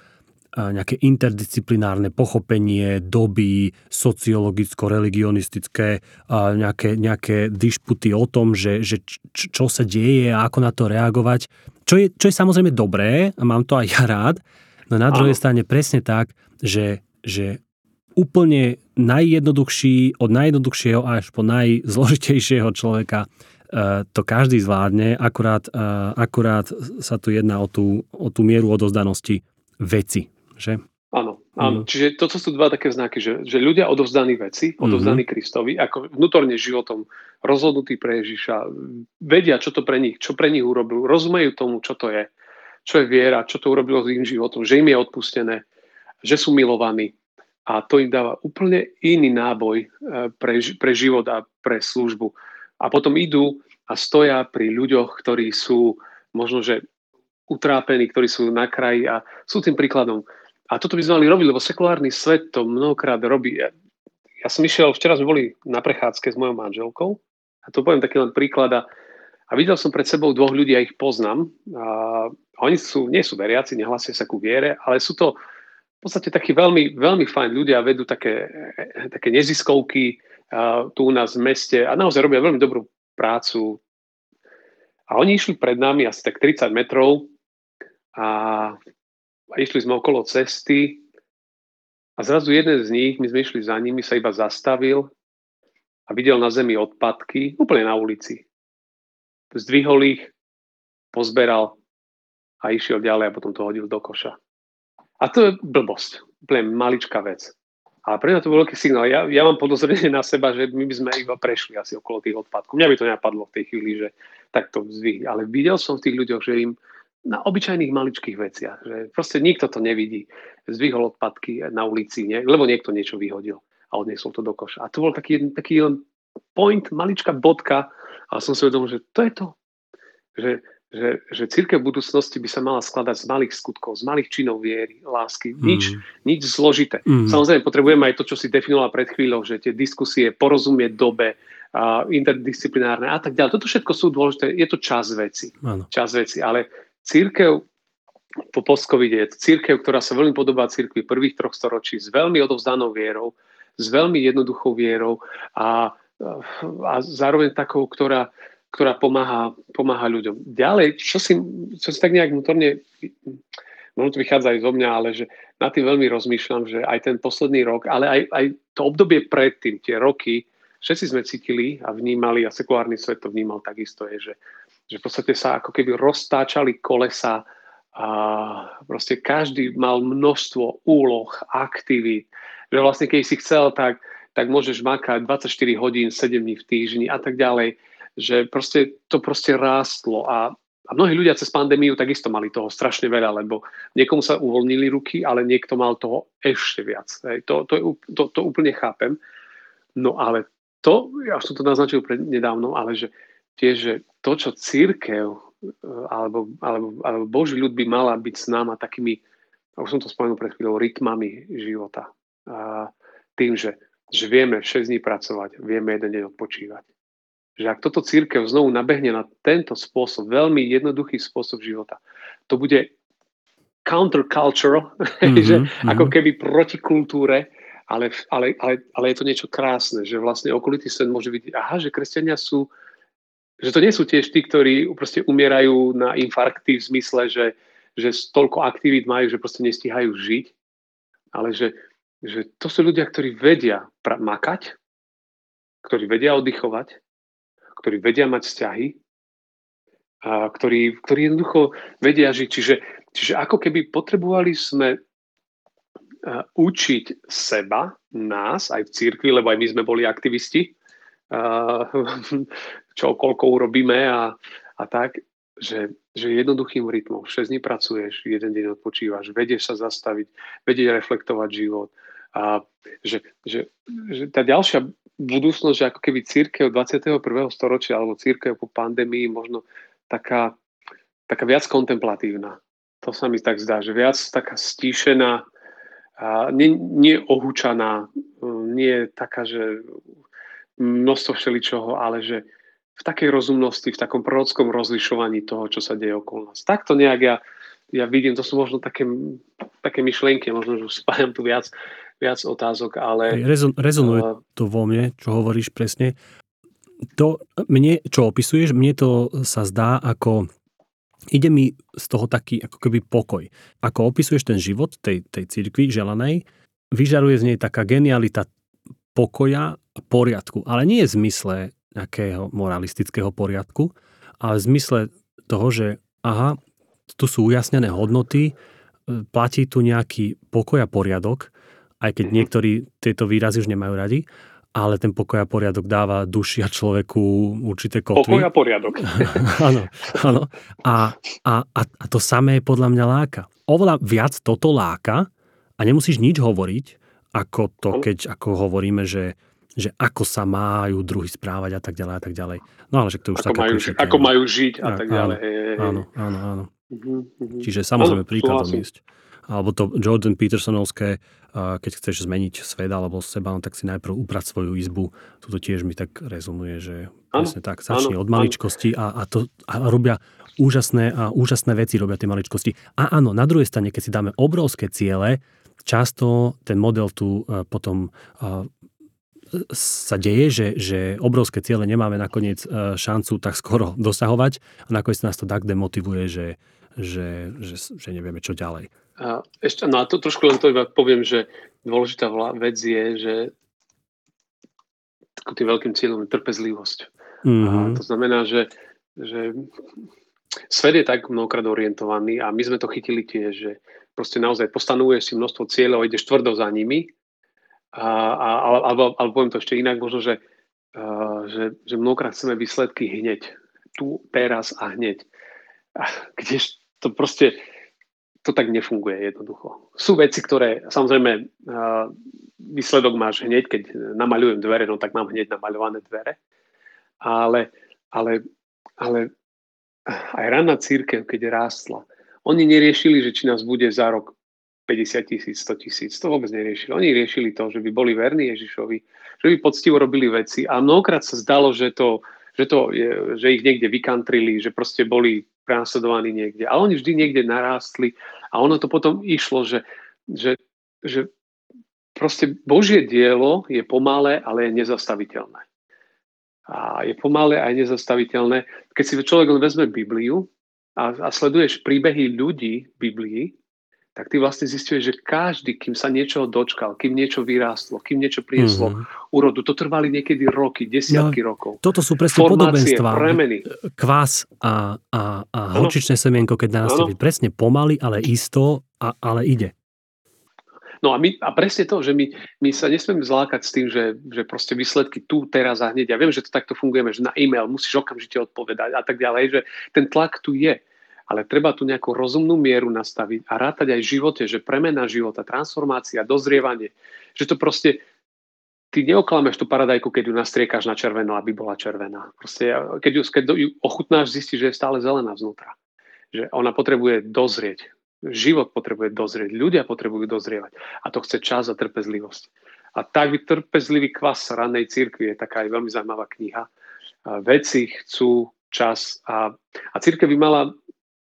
nejaké interdisciplinárne pochopenie doby, sociologicko-religionistické, nejaké, nejaké dišputy o tom, že, že čo sa deje a ako na to reagovať. Čo je, čo je samozrejme dobré a mám to aj ja rád, no na druhej strane presne tak, že, že úplne najjednoduchší, od najjednoduchšieho až po najzložitejšieho človeka e, to každý zvládne, akurát, e, akurát sa tu jedná o tú, o tú mieru odozdanosti veci že? Áno, áno. Mm. Čiže toto sú dva také znaky, že, že ľudia odovzdaní veci, odovzdaní mm-hmm. Kristovi, ako vnútorne životom rozhodnutí pre Ježiša, vedia, čo to pre nich, čo pre nich urobil, rozumejú tomu, čo to je, čo je viera, čo to urobilo s ich životom, že im je odpustené, že sú milovaní. A to im dáva úplne iný náboj e, pre, pre život a pre službu. A potom idú a stoja pri ľuďoch, ktorí sú možno, že utrápení, ktorí sú na kraji a sú tým príkladom a toto by sme mali robiť, lebo sekulárny svet to mnohokrát robí. Ja, ja som išiel, včera sme boli na prechádzke s mojou manželkou a to poviem taký len príklad a, a videl som pred sebou dvoch ľudí, ja ich poznám. A, a oni sú, nie sú veriaci, nehlasia sa ku viere, ale sú to v podstate takí veľmi, veľmi fajn ľudia, vedú také, také neziskovky a, tu u nás v meste a naozaj robia veľmi dobrú prácu. A oni išli pred nami asi tak 30 metrov a a išli sme okolo cesty a zrazu jeden z nich, my sme išli za nimi, sa iba zastavil a videl na zemi odpadky, úplne na ulici. Zdvihol ich, pozberal a išiel ďalej a potom to hodil do koša. A to je blbosť, úplne maličká vec. A pre mňa to bol veľký signál. Ja, ja mám podozrenie na seba, že my by sme iba prešli asi okolo tých odpadkov. Mňa by to nenapadlo v tej chvíli, že takto zdvihli. Ale videl som v tých ľuďoch, že im, na obyčajných maličkých veciach. Že proste nikto to nevidí. Zdvihol odpadky na ulici, nie? lebo niekto niečo vyhodil a odniesol to do koša. A to bol taký, taký point, maličká bodka a som si uvedomil, že to je to. Že, že, že církev v budúcnosti by sa mala skladať z malých skutkov, z malých činov viery, lásky. Nič, mm. nič zložité. Mm. Samozrejme, potrebujeme aj to, čo si definovala pred chvíľou, že tie diskusie, porozumieť dobe, uh, interdisciplinárne a tak ďalej. Toto všetko sú dôležité. Je to čas veci. Áno. Čas veci, ale Církev po postcovide je církev, ktorá sa veľmi podobá církvi prvých troch storočí s veľmi odovzdanou vierou, s veľmi jednoduchou vierou a, a zároveň takou, ktorá, ktorá pomáha, pomáha ľuďom. Ďalej, čo si, čo si tak nejak vnútorne, možno to vychádza aj zo mňa, ale že na tým veľmi rozmýšľam, že aj ten posledný rok, ale aj, aj to obdobie predtým, tie roky, všetci sme cítili a vnímali, a sekulárny svet to vnímal takisto, je, že že v podstate sa ako keby roztáčali kolesa a proste každý mal množstvo úloh, aktivít, že vlastne keď si chcel, tak, tak môžeš makať 24 hodín, 7 dní v týždni a tak ďalej, že proste to proste rástlo a, a mnohí ľudia cez pandémiu takisto mali toho strašne veľa, lebo niekomu sa uvoľnili ruky, ale niekto mal toho ešte viac. Hej, to, to, to, to úplne chápem. No ale to, ja som to naznačil pred nedávno, ale že tiež, že to, čo církev e, alebo, alebo, alebo Boží ľud by mala byť s náma takými, už som to spomenul pred chvíľou, rytmami života. A tým, že, že vieme 6 dní pracovať, vieme jeden deň odpočívať. Že ak toto církev znovu nabehne na tento spôsob, veľmi jednoduchý spôsob života, to bude countercultural, mm-hmm, <laughs> že mm-hmm. ako keby proti kultúre, ale, ale, ale, ale je to niečo krásne, že vlastne okolitý svet môže vidieť, aha, že kresťania sú, že to nie sú tiež tí, ktorí proste umierajú na infarkty v zmysle, že, že toľko aktivít majú, že proste nestíhajú žiť, ale že, že to sú ľudia, ktorí vedia pra- makať, ktorí vedia oddychovať, ktorí vedia mať vzťahy, a ktorí, ktorí jednoducho vedia žiť. Čiže, čiže ako keby potrebovali sme učiť seba, nás, aj v cirkvi, lebo aj my sme boli aktivisti, čo koľko urobíme a, a tak, že, že jednoduchým rytmom 6 dní pracuješ, jeden deň odpočívaš, vedieš sa zastaviť, vedieš reflektovať život. A že, že, že tá ďalšia budúcnosť, že ako keby církev 21. storočia alebo církev po pandémii možno taká, taká viac kontemplatívna. To sa mi tak zdá, že viac taká stíšená, nie, nie ohúčaná, nie taká, že množstvo všeličoho, ale že v takej rozumnosti, v takom prorockom rozlišovaní toho, čo sa deje okolo nás. Takto nejak ja, ja vidím, to sú možno také, také myšlienky, možno, že spájam tu viac, viac otázok, ale... Rezon, rezonuje uh, to vo mne, čo hovoríš presne. To, mne, čo opisuješ, mne to sa zdá ako ide mi z toho taký ako keby pokoj. Ako opisuješ ten život tej, tej cirkvi želanej, vyžaruje z nej taká genialita pokoja a poriadku. Ale nie je v zmysle nejakého moralistického poriadku, ale v zmysle toho, že aha, tu sú ujasnené hodnoty, e, platí tu nejaký pokoj a poriadok, aj keď mhm. niektorí tieto výrazy už nemajú radi, ale ten pokoj a poriadok dáva duši a človeku určité kotvy. Pokoj a poriadok. <laughs> áno, áno. A, a, a, a to samé podľa mňa láka. Oveľa viac toto láka a nemusíš nič hovoriť, ako to, keď ako hovoríme, že, že ako sa majú druhy správať a tak ďalej a tak ďalej. No ale že to už ako, majú, ako majú žiť a tak ďalej. Áno, áno, áno. Uh-huh, Čiže samozrejme príkladom ísť alebo to Jordan Petersonovské, keď chceš zmeniť svet alebo seba, no tak si najprv uprať svoju izbu. Toto tiež mi tak rezonuje, že presne tak, začne od maličkosti a, a, to, a robia úžasné a úžasné veci robia tie maličkosti. A áno, na druhej strane, keď si dáme obrovské ciele, často ten model tu potom sa deje, že, že obrovské ciele nemáme nakoniec šancu tak skoro <laughs> dosahovať a nakoniec nás to tak demotivuje, že, že, že, že nevieme čo ďalej. A ešte, no a to trošku len to iba poviem, že dôležitá vec je, že tým veľkým cieľom je trpezlivosť. Mm-hmm. A mhm. to znamená, že, že svet je tak mnohokrát orientovaný a my sme to chytili tiež, že proste naozaj postanuješ si množstvo cieľov a ideš tvrdo za nimi. A, a, alebo, alebo poviem to ešte inak, možno, že, a, že, že mnohokrát chceme výsledky hneď. Tu, teraz a hneď. A, kdež to proste to tak nefunguje jednoducho. Sú veci, ktoré samozrejme výsledok máš hneď, keď namaľujem dvere, no tak mám hneď namaľované dvere. Ale, ale, ale aj ranná církev, keď rástla, oni neriešili, že či nás bude za rok 50 tisíc, 100 tisíc. To vôbec neriešili. Oni riešili to, že by boli verní Ježišovi, že by poctivo robili veci. A mnohokrát sa zdalo, že, to, že, to je, že ich niekde vykantrili, že proste boli prenasledovaní niekde. Ale oni vždy niekde narástli a ono to potom išlo, že, že, že proste Božie dielo je pomalé, ale je nezastaviteľné. A je pomalé a je nezastaviteľné. Keď si človek len vezme Bibliu a, a sleduješ príbehy ľudí v Biblii, tak ty vlastne zistuješ, že každý, kým sa niečo dočkal, kým niečo vyrástlo, kým niečo prinieslo mm-hmm. úrodu, to trvali niekedy roky, desiatky no, rokov. Toto sú presne Formácie, podobenstva. Premeny. Kvás a, a, a horčičné semienko, keď narastie presne pomaly, ale isto, a, ale ide. No a, my, a presne to, že my, my sa nesmieme zlákať s tým, že, že proste výsledky tu, teraz a hneď. Ja viem, že to takto fungujeme, že na e-mail musíš okamžite odpovedať a tak ďalej, že ten tlak tu je ale treba tu nejakú rozumnú mieru nastaviť a rátať aj v živote, že premena života, transformácia, dozrievanie, že to proste ty neoklameš tú paradajku, keď ju nastriekáš na červeno, aby bola červená. Proste, keď ju, keď ju ochutnáš, zistíš, že je stále zelená znútra. Že ona potrebuje dozrieť. Život potrebuje dozrieť. Ľudia potrebujú dozrievať. A to chce čas a trpezlivosť. A tak trpezlivý kvas ranej církvy je taká aj veľmi zaujímavá kniha. A veci chcú čas a, a církev by mala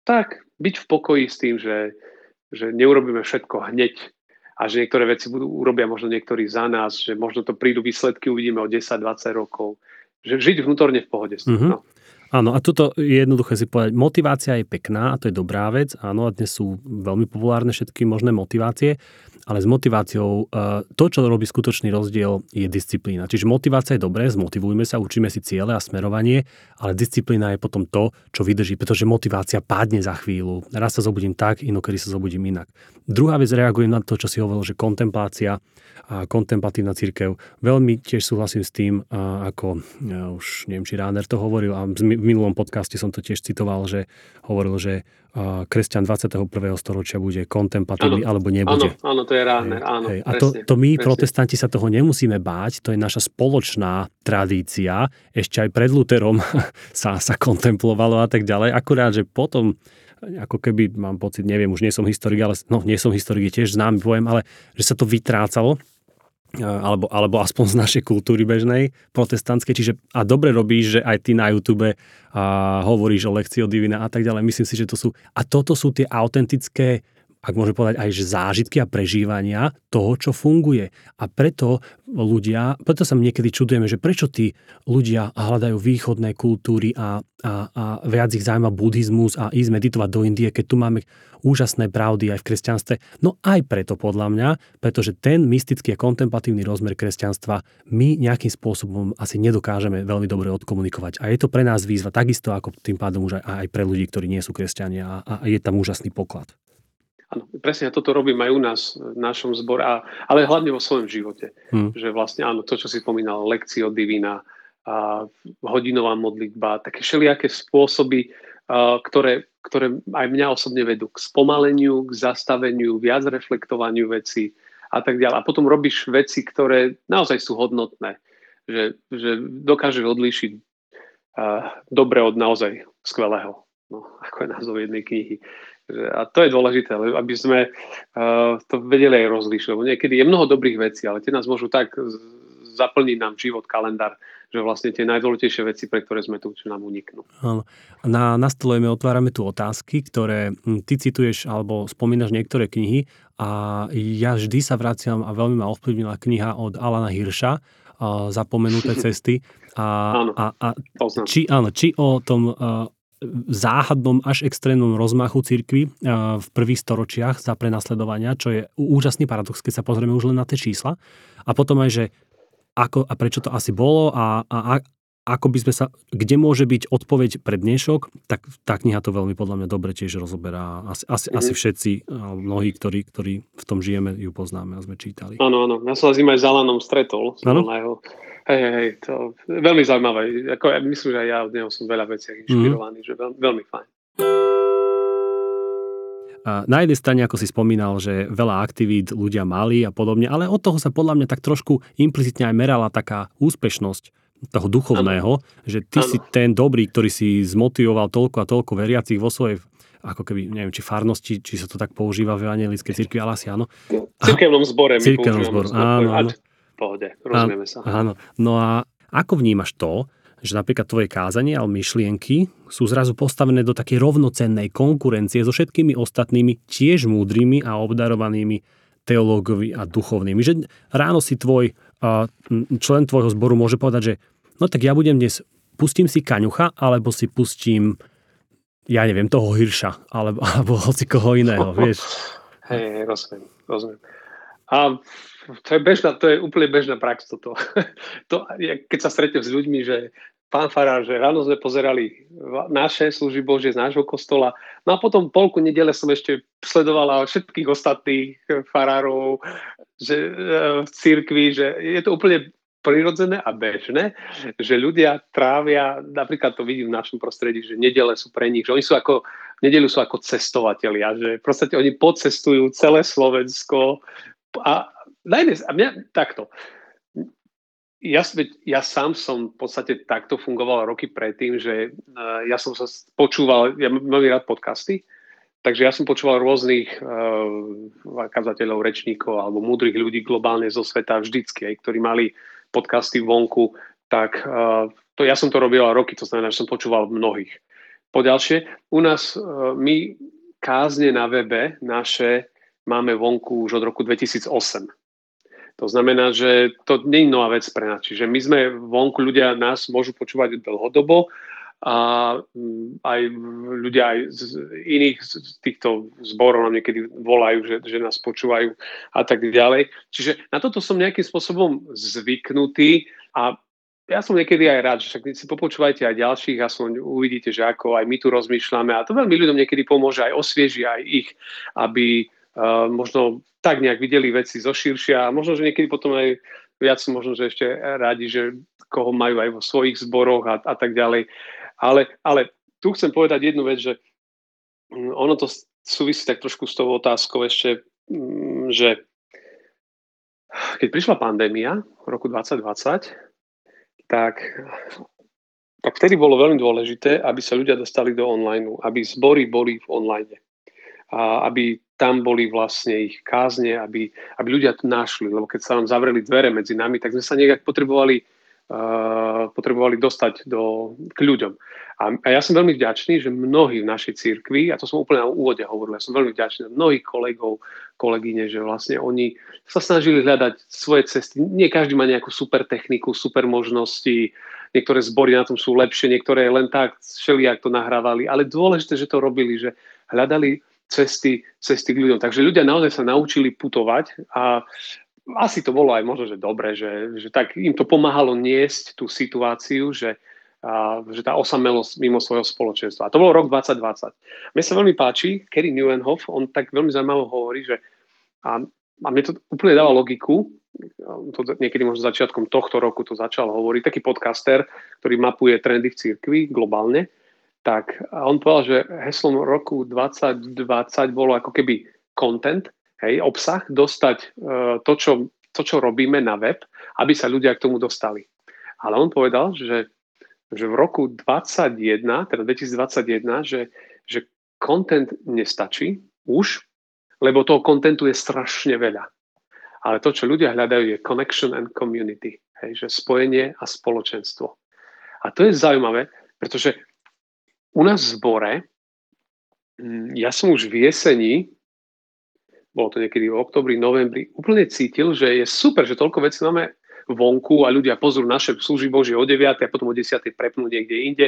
tak byť v pokoji s tým, že že neurobíme všetko hneď a že niektoré veci budú, urobia možno niektorí za nás, že možno to prídu výsledky, uvidíme o 10-20 rokov. Že žiť vnútorne v pohode. Mm-hmm. No. Áno, a toto je jednoduché si povedať. Motivácia je pekná a to je dobrá vec. Áno, a dnes sú veľmi populárne všetky možné motivácie, ale s motiváciou e, to, čo robí skutočný rozdiel, je disciplína. Čiže motivácia je dobré, zmotivujme sa, učíme si ciele a smerovanie, ale disciplína je potom to, čo vydrží, pretože motivácia padne za chvíľu. Raz sa zobudím tak, inokedy sa zobudím inak. Druhá vec, reagujem na to, čo si hovoril, že kontemplácia a kontemplatívna církev. Veľmi tiež súhlasím s tým, ako ja už neviem, či Ráner to hovoril a v minulom podcaste som to tiež citoval, že hovoril, že kresťan 21. storočia bude kontemplatívny alebo nebude. Áno, áno, to je Ráner, áno. Hej. A to, to my, presne. protestanti, sa toho nemusíme báť, to je naša spoločná tradícia. Ešte aj pred Luterom <laughs> sa, sa kontemplovalo a tak ďalej. Akurát, že potom ako keby, mám pocit, neviem, už nie som historik, ale no, nie som historik, je tiež známy pojem, ale že sa to vytrácalo alebo, alebo aspoň z našej kultúry bežnej, protestantskej. Čiže a dobre robíš, že aj ty na YouTube a hovoríš o lekcii o divina a tak ďalej. Myslím si, že to sú... A toto sú tie autentické ak môžem povedať, aj zážitky a prežívania toho, čo funguje. A preto ľudia, preto sa niekedy čudujeme, že prečo tí ľudia hľadajú východné kultúry a, a, a viac ich zaujíma buddhizmus a ísť meditovať do Indie, keď tu máme úžasné pravdy aj v kresťanstve. No aj preto podľa mňa, pretože ten mystický a kontemplatívny rozmer kresťanstva my nejakým spôsobom asi nedokážeme veľmi dobre odkomunikovať. A je to pre nás výzva takisto ako tým pádom už aj, aj pre ľudí, ktorí nie sú kresťania a, a je tam úžasný poklad. Áno, presne toto robím aj u nás v našom zbore, ale hlavne vo svojom živote. Hmm. Že vlastne áno, to, čo si spomínal, lekcie od divina, a hodinová modlitba, také všelijaké spôsoby, a, ktoré, ktoré aj mňa osobne vedú k spomaleniu, k zastaveniu, viac reflektovaniu veci a tak ďalej. A potom robíš veci, ktoré naozaj sú hodnotné, že, že dokážeš odlíšiť a, dobre od naozaj skvelého, no, ako je názov jednej knihy. A to je dôležité, aby sme uh, to vedeli aj. Lebo niekedy je mnoho dobrých vecí, ale tie nás môžu tak zaplniť nám život, kalendár, že vlastne tie najdôležitejšie veci, pre ktoré sme tu, čo nám uniknú. Na, nastolujeme, otvárame tu otázky, ktoré hm, ty cituješ alebo spomínaš niektoré knihy a ja vždy sa vraciam a veľmi ma ovplyvnila kniha od Alana Hirša, Zapomenuté cesty. A, áno, a, a či, áno, či o tom záhadnom až extrémnom rozmachu cirkvy v prvých storočiach za prenasledovania, čo je úžasný paradox, keď sa pozrieme už len na tie čísla. A potom aj, že ako a prečo to asi bolo a, a ako by sme sa, kde môže byť odpoveď pre dnešok, tak tá kniha to veľmi podľa mňa dobre tiež rozoberá. Asi, asi, mm-hmm. asi všetci, mnohí, ktorí, ktorí v tom žijeme, ju poznáme a sme čítali. Áno, áno. Ja som s ním aj s Alanom stretol. Na jeho Hej, hej, hej, to veľmi zaujímavé. Ako, ja myslím, že aj ja od neho som veľa vecí inšpirovaný, mm. že veľ, veľmi fajn. Na jednej strane, ako si spomínal, že veľa aktivít ľudia mali a podobne, ale od toho sa podľa mňa tak trošku implicitne aj merala taká úspešnosť toho duchovného, ano. že ty ano. si ten dobrý, ktorý si zmotivoval toľko a toľko veriacich vo svojej ako keby, neviem, či farnosti, či sa to tak používa v evangelickej cirkvi, ale asi áno. V cirkevnom zbore. V cirkevnom zbore, áno, áno pohode, rozumieme sa. Áno, no a ako vnímaš to, že napríklad tvoje kázanie alebo myšlienky sú zrazu postavené do takej rovnocennej konkurencie so všetkými ostatnými tiež múdrymi a obdarovanými teológovi a duchovnými. Že ráno si tvoj člen tvojho zboru môže povedať, že no tak ja budem dnes, pustím si kaňucha, alebo si pustím ja neviem, toho hirša, alebo, <laughs> alebo hoci koho iného, <laughs> vieš. Hej, rozumiem, rozumiem. A to je, bežná, to je úplne bežná prax toto. <laughs> to, keď sa stretnem s ľuďmi, že pán Farár, že ráno sme pozerali naše služby Bože z nášho kostola, no a potom polku nedele som ešte sledovala všetkých ostatných farárov že, e, v cirkvi, že je to úplne prirodzené a bežné, že ľudia trávia, napríklad to vidím v našom prostredí, že nedele sú pre nich, že oni sú ako, nedelu sú ako cestovatelia, že v podstate oni podcestujú celé Slovensko a na jednej, a mňa takto. Ja, ja sám som v podstate takto fungoval roky predtým, že uh, ja som sa počúval, ja mám rád podcasty, takže ja som počúval rôznych uh, kazateľov, rečníkov alebo múdrych ľudí globálne zo sveta vždycky, aj, ktorí mali podcasty vonku, tak uh, to, ja som to robil roky, to znamená, že som počúval mnohých. Poďalšie, u nás uh, my kázne na webe naše máme vonku už od roku 2008. To znamená, že to nie je nová vec pre nás. Čiže my sme vonku, ľudia nás môžu počúvať dlhodobo a mm, aj ľudia aj z iných z týchto zborov nám niekedy volajú, že, že nás počúvajú a tak ďalej. Čiže na toto som nejakým spôsobom zvyknutý a ja som niekedy aj rád, že však si popočúvajte aj ďalších a som uvidíte, že ako aj my tu rozmýšľame a to veľmi ľuďom niekedy pomôže aj osvieži aj ich, aby možno tak nejak videli veci zo širšia a možno, že niekedy potom aj viac možno, že ešte radi, že koho majú aj vo svojich zboroch a, a tak ďalej. Ale, ale tu chcem povedať jednu vec, že mm, ono to súvisí tak trošku s tou otázkou ešte, mm, že keď prišla pandémia v roku 2020, tak, tak vtedy bolo veľmi dôležité, aby sa ľudia dostali do online, aby zbory boli v online. A aby tam boli vlastne ich kázne, aby, aby ľudia to našli, lebo keď sa nám zavreli dvere medzi nami, tak sme sa nejak potrebovali potrebovali dostať do, k ľuďom. A, a ja som veľmi vďačný, že mnohí v našej cirkvi, a to som úplne na úvode hovoril, ja som veľmi vďačný mnohých kolegov, kolegyne, že vlastne oni sa snažili hľadať svoje cesty. Nie každý má nejakú super techniku, super možnosti, niektoré zbory na tom sú lepšie, niektoré len tak všelijak to nahrávali, ale dôležité, že to robili, že hľadali cesty, cesty k ľuďom. Takže ľudia naozaj sa naučili putovať a asi to bolo aj možno, že dobre, že, že tak im to pomáhalo niesť tú situáciu, že, a, že tá osamelosť mimo svojho spoločenstva. A to bol rok 2020. Mne sa veľmi páči, Kerry Neuenhoff, on tak veľmi zaujímavo hovorí, že a, a mne to úplne dáva logiku, to niekedy možno začiatkom tohto roku to začal hovoriť, taký podcaster, ktorý mapuje trendy v cirkvi globálne, tak on povedal, že heslom roku 2020 bolo ako keby content, hej, obsah, dostať uh, to, čo, to, čo robíme na web, aby sa ľudia k tomu dostali. Ale on povedal, že, že v roku 2021, teda 2021, že, že content nestačí už, lebo toho kontentu je strašne veľa. Ale to, čo ľudia hľadajú, je connection and community. Hej, že spojenie a spoločenstvo. A to je zaujímavé, pretože u nás v zbore, mm, ja som už v jeseni bolo to niekedy v oktobri, novembri, úplne cítil, že je super, že toľko vecí máme vonku a ľudia pozrú naše služby Božie o 9 a potom o 10 prepnú niekde inde.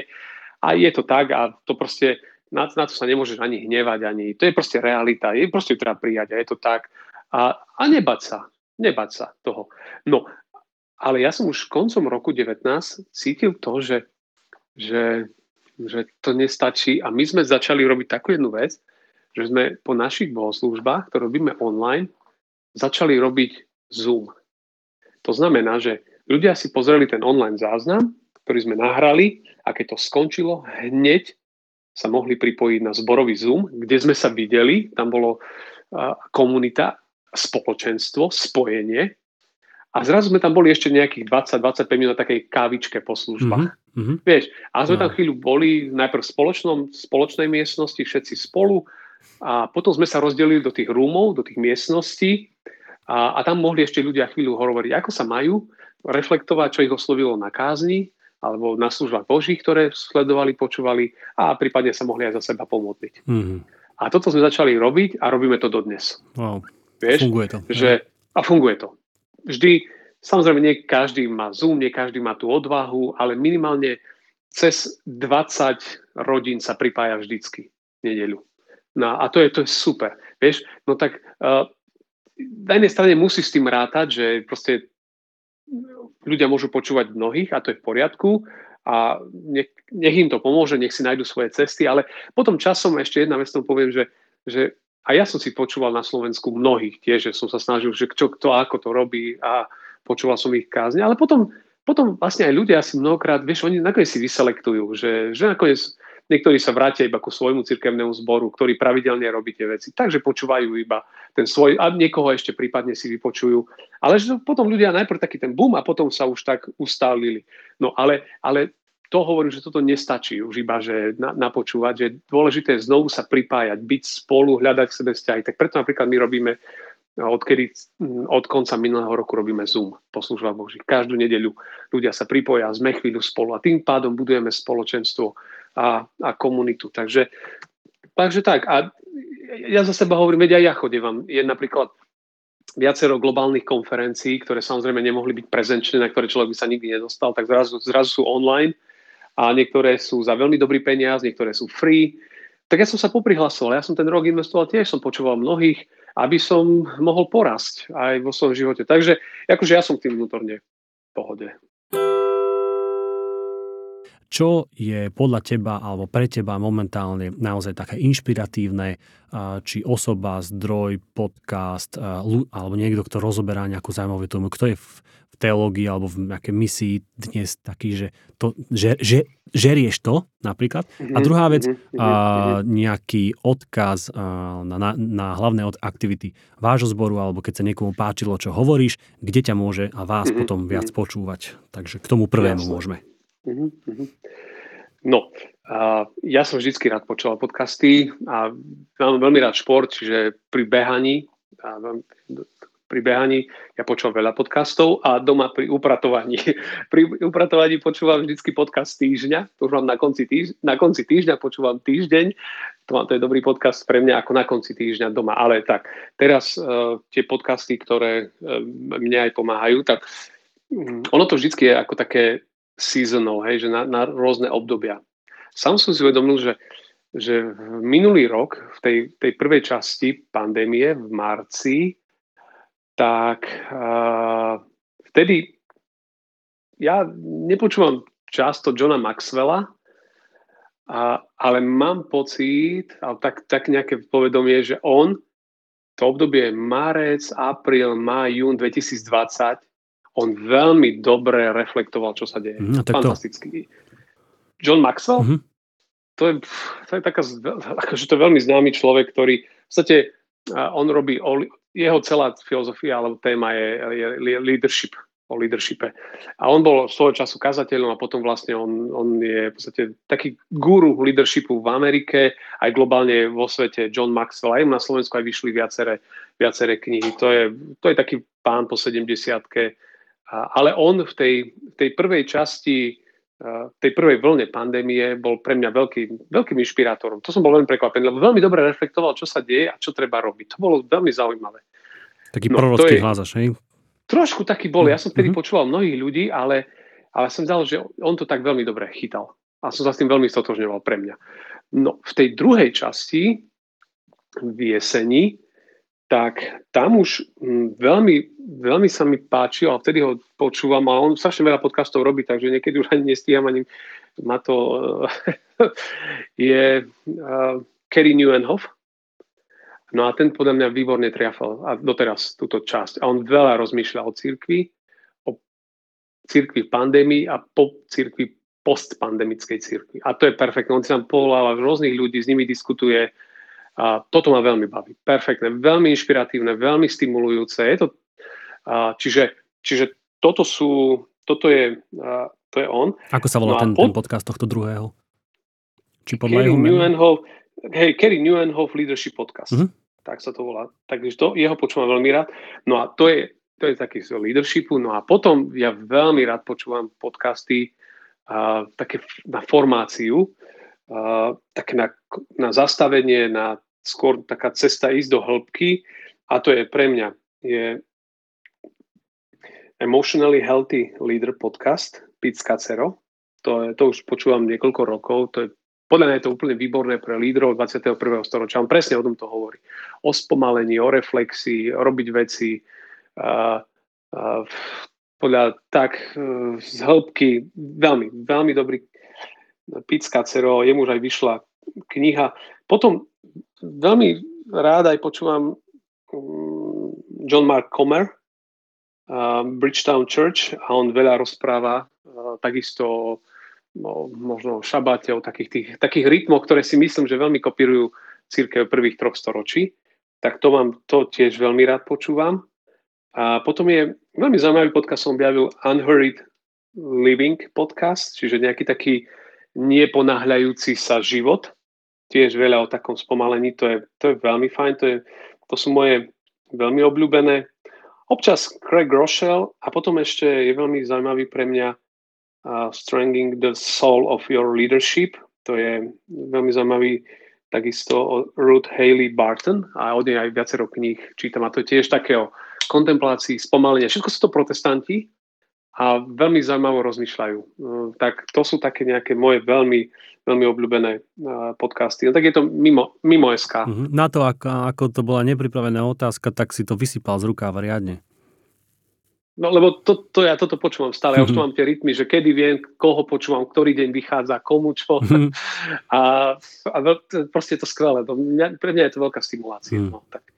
A je to tak a to proste, na, na to sa nemôžeš ani hnevať, ani, to je proste realita, je proste treba prijať a je to tak. A, a nebať sa, nebať sa toho. No, ale ja som už koncom roku 19 cítil to, že, že, že to nestačí. A my sme začali robiť takú jednu vec, že sme po našich bohoslúžbách, ktoré robíme online, začali robiť Zoom. To znamená, že ľudia si pozreli ten online záznam, ktorý sme nahrali a keď to skončilo, hneď sa mohli pripojiť na zborový Zoom, kde sme sa videli, tam bolo komunita, spoločenstvo, spojenie a zrazu sme tam boli ešte nejakých 20-25 minút na takej kávičke po službách. Mm-hmm. Vieš, a sme tam chvíľu boli najprv v spoločnom, spoločnej miestnosti, všetci spolu, a potom sme sa rozdelili do tých rúmov, do tých miestností a, a tam mohli ešte ľudia chvíľu hovoriť, ako sa majú, reflektovať, čo ich oslovilo na kázni alebo na službách Božích, ktoré sledovali, počúvali a prípadne sa mohli aj za seba pomodliť. Mm-hmm. A toto sme začali robiť a robíme to dodnes. Wow. Vieš, funguje to. Že, a funguje to. Vždy, samozrejme, nie každý má Zoom, nie každý má tú odvahu, ale minimálne cez 20 rodín sa pripája vždycky nedeľu. No a to je, to je super. Vieš, no tak uh, na jednej strane musí s tým rátať, že proste ľudia môžu počúvať mnohých a to je v poriadku a nech, nech im to pomôže, nech si nájdu svoje cesty, ale potom časom ešte jedna vec tomu poviem, že, že a ja som si počúval na Slovensku mnohých tiež, že som sa snažil, že čo, kto ako to robí a počúval som ich kázne, ale potom, potom vlastne aj ľudia asi mnohokrát, vieš, oni nakoniec si vyselektujú, že, že nakoniec Niektorí sa vrátia iba ku svojmu cirkevnému zboru, ktorý pravidelne robí tie veci. Takže počúvajú iba ten svoj, a niekoho ešte prípadne si vypočujú. Ale že potom ľudia najprv taký ten boom a potom sa už tak ustálili. No ale, ale to hovorím, že toto nestačí už iba, že na, napočúvať, že dôležité je znovu sa pripájať, byť spolu, hľadať v sebe vzťahy. Tak preto napríklad my robíme odkedy od konca minulého roku robíme Zoom po službách Boží. Každú nedeľu ľudia sa pripoja, sme chvíľu spolu a tým pádom budujeme spoločenstvo a, a komunitu. Takže, takže tak. A ja za seba hovorím, veď aj ja chodím. Je napríklad viacero globálnych konferencií, ktoré samozrejme nemohli byť prezenčné, na ktoré človek by sa nikdy nedostal, tak zrazu, zrazu sú online a niektoré sú za veľmi dobrý peniaz, niektoré sú free. Tak ja som sa poprihlasoval, ja som ten rok investoval tiež, som počúval mnohých, aby som mohol porasť aj vo svojom živote. Takže akože ja som tým vnútorne v pohode. Čo je podľa teba alebo pre teba momentálne naozaj také inšpiratívne, či osoba, zdroj, podcast, alebo niekto, kto rozoberá nejakú zaujímavú tému, kto je v, v teológii alebo v nejakej misii dnes taký, že, to, že, že žerieš to napríklad. A mhm, druhá vec, mm-hmm, a, nejaký odkaz a, na, na, hlavné aktivity vášho zboru, alebo keď sa niekomu páčilo, čo hovoríš, kde ťa môže a vás potom viac počúvať. Takže k tomu prvému môžeme. Mm-hmm. No, uh, ja som vždycky rád počúval podcasty a mám veľmi rád šport, čiže pri behaní, a pri behaní ja počúvam veľa podcastov a doma pri upratovaní. <laughs> Pri upratovaní počúvam vždycky podcast týždňa, to už mám na konci, týž, na konci týždňa, počúvam týždeň, to, to je dobrý podcast pre mňa ako na konci týždňa doma. Ale tak, teraz uh, tie podcasty, ktoré uh, mne aj pomáhajú, tak um, ono to vždycky je ako také seasonal, hej, že na, na rôzne obdobia. Sám som si uvedomil, že, že minulý rok, v tej, tej prvej časti pandémie v marci, tak uh, vtedy ja nepočúvam často Johna Maxwella, a, ale mám pocit, ale tak, tak nejaké povedomie, že on to obdobie marec, apríl, máj, jún 2020 on veľmi dobre reflektoval, čo sa deje. No, Fantastický. To. John Maxwell, mm-hmm. to, je, to je taká, akože to je veľmi známy človek, ktorý v podstate on robí, jeho celá filozofia alebo téma je, je leadership, o leadershipe. A on bol svojho času kazateľom a potom vlastne on, on je v podstate taký guru leadershipu v Amerike, aj globálne vo svete John Maxwell. Aj na Slovensku aj vyšli viaceré, viaceré knihy. To je, to je taký pán po 70 ale on v tej, v tej prvej časti, v tej prvej vlne pandémie bol pre mňa veľký, veľkým inšpirátorom. To som bol veľmi prekvapený, lebo veľmi dobre reflektoval, čo sa deje a čo treba robiť. To bolo veľmi zaujímavé. Taký no, prorocký hlásaš, hej? Trošku taký bol. Ja som vtedy mm-hmm. počúval mnohých ľudí, ale, ale som zdal, že on to tak veľmi dobre chytal. A som sa s tým veľmi stotožňoval pre mňa. No, v tej druhej časti v jeseni tak tam už hm, veľmi, veľmi sa mi páčil a vtedy ho počúvam a on strašne veľa podcastov robí, takže niekedy už ani nestíham ani na to <laughs> je uh, Kerry Newenhoff. No a ten podľa mňa výborne triafal a doteraz túto časť. A on veľa rozmýšľa o cirkvi, o cirkvi v pandémii a po cirkvi postpandemickej cirkvi. A to je perfektné. On si tam povoláva rôznych ľudí, s nimi diskutuje, a toto ma veľmi baví. Perfektné, veľmi inšpiratívne, veľmi stimulujúce. Je to, a, čiže, čiže toto sú, toto je, a, to je on. Ako sa volá no ten, pod... ten podcast tohto druhého? Či podľa Kerry jeho Newenhoff, hej, Kerry Newenhoff Leadership Podcast. Uh-huh. Tak sa to volá. Takže to, jeho počúvam veľmi rád. No a to je, to je taký z leadershipu. No a potom ja veľmi rád počúvam podcasty uh, také na formáciu, také na, na zastavenie, na skôr taká cesta ísť do hĺbky a to je pre mňa je Emotionally Healthy Leader podcast Pete Scacero. To, je, to už počúvam niekoľko rokov. To je, podľa mňa je to úplne výborné pre lídrov 21. storočia. On presne o tom to hovorí. O spomalení, o reflexii, robiť veci uh, uh, podľa tak uh, z hĺbky. Veľmi, veľmi dobrý Pete Scacero. Jemu už aj vyšla kniha. Potom veľmi rád aj počúvam mm, John Mark Comer, Bridgetown Church a on veľa rozpráva takisto no, možno o šabate, o takých, tých, takých rytmoch, ktoré si myslím, že veľmi kopírujú církev prvých troch storočí. Tak to vám to tiež veľmi rád počúvam. A potom je veľmi zaujímavý podcast, som objavil Unhurried Living podcast, čiže nejaký taký neponáhľajúci sa život tiež veľa o takom spomalení, to je, to je veľmi fajn, to, je, to sú moje veľmi obľúbené. Občas Craig Rochelle a potom ešte je veľmi zaujímavý pre mňa uh, Strenging the Soul of Your Leadership. To je veľmi zaujímavý takisto Ruth Haley Barton a od nej aj viacero kníh čítam a to je tiež také o kontemplácii, spomalenia. Všetko sú to protestanti a veľmi zaujímavo rozmýšľajú. Tak to sú také nejaké moje veľmi, veľmi obľúbené podcasty. No tak je to mimo, mimo SK. Mhm. Na to, ako, ako to bola nepripravená otázka, tak si to vysypal z rukáva riadne. No lebo to, to ja toto počúvam stále, ja už tu mhm. mám tie rytmy, že kedy viem, koho počúvam, ktorý deň vychádza, komu čo. Mhm. <laughs> a, a proste je to skvelé. Pre mňa je to veľká stimulácia. Mm. No, tak,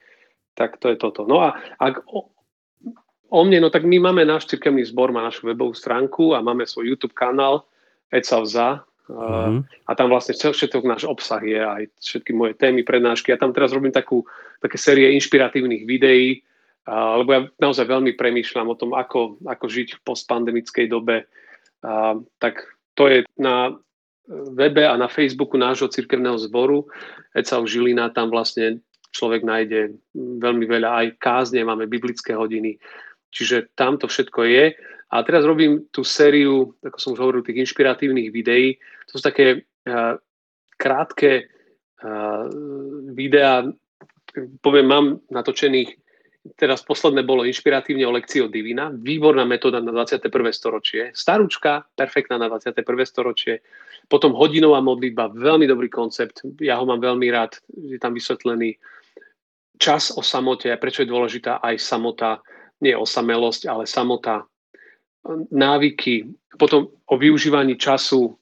tak to je toto. No a ak o, mne, no tak my máme náš cirkevný zbor, má našu webovú stránku a máme svoj YouTube kanál Ecavza, Mm-hmm. A tam vlastne všetko náš obsah je, aj všetky moje témy, prednášky. Ja tam teraz robím takú, také série inšpiratívnych videí, lebo ja naozaj veľmi premýšľam o tom, ako, ako žiť v postpandemickej dobe. A, tak to je na webe a na Facebooku nášho cirkevného zboru Ecau Žilina, tam vlastne človek nájde veľmi veľa aj kázne, máme biblické hodiny, čiže tam to všetko je. A teraz robím tú sériu, ako som už hovoril, tých inšpiratívnych videí. To sú také uh, krátke uh, videá, poviem, mám natočených teraz posledné bolo inšpiratívne o lekcii od Divina. Výborná metóda na 21. storočie. Starúčka, perfektná na 21. storočie. Potom hodinová modlitba, veľmi dobrý koncept. Ja ho mám veľmi rád. Je tam vysvetlený čas o samote prečo je dôležitá aj samota, nie osamelosť, ale samota, návyky. Potom o využívaní času.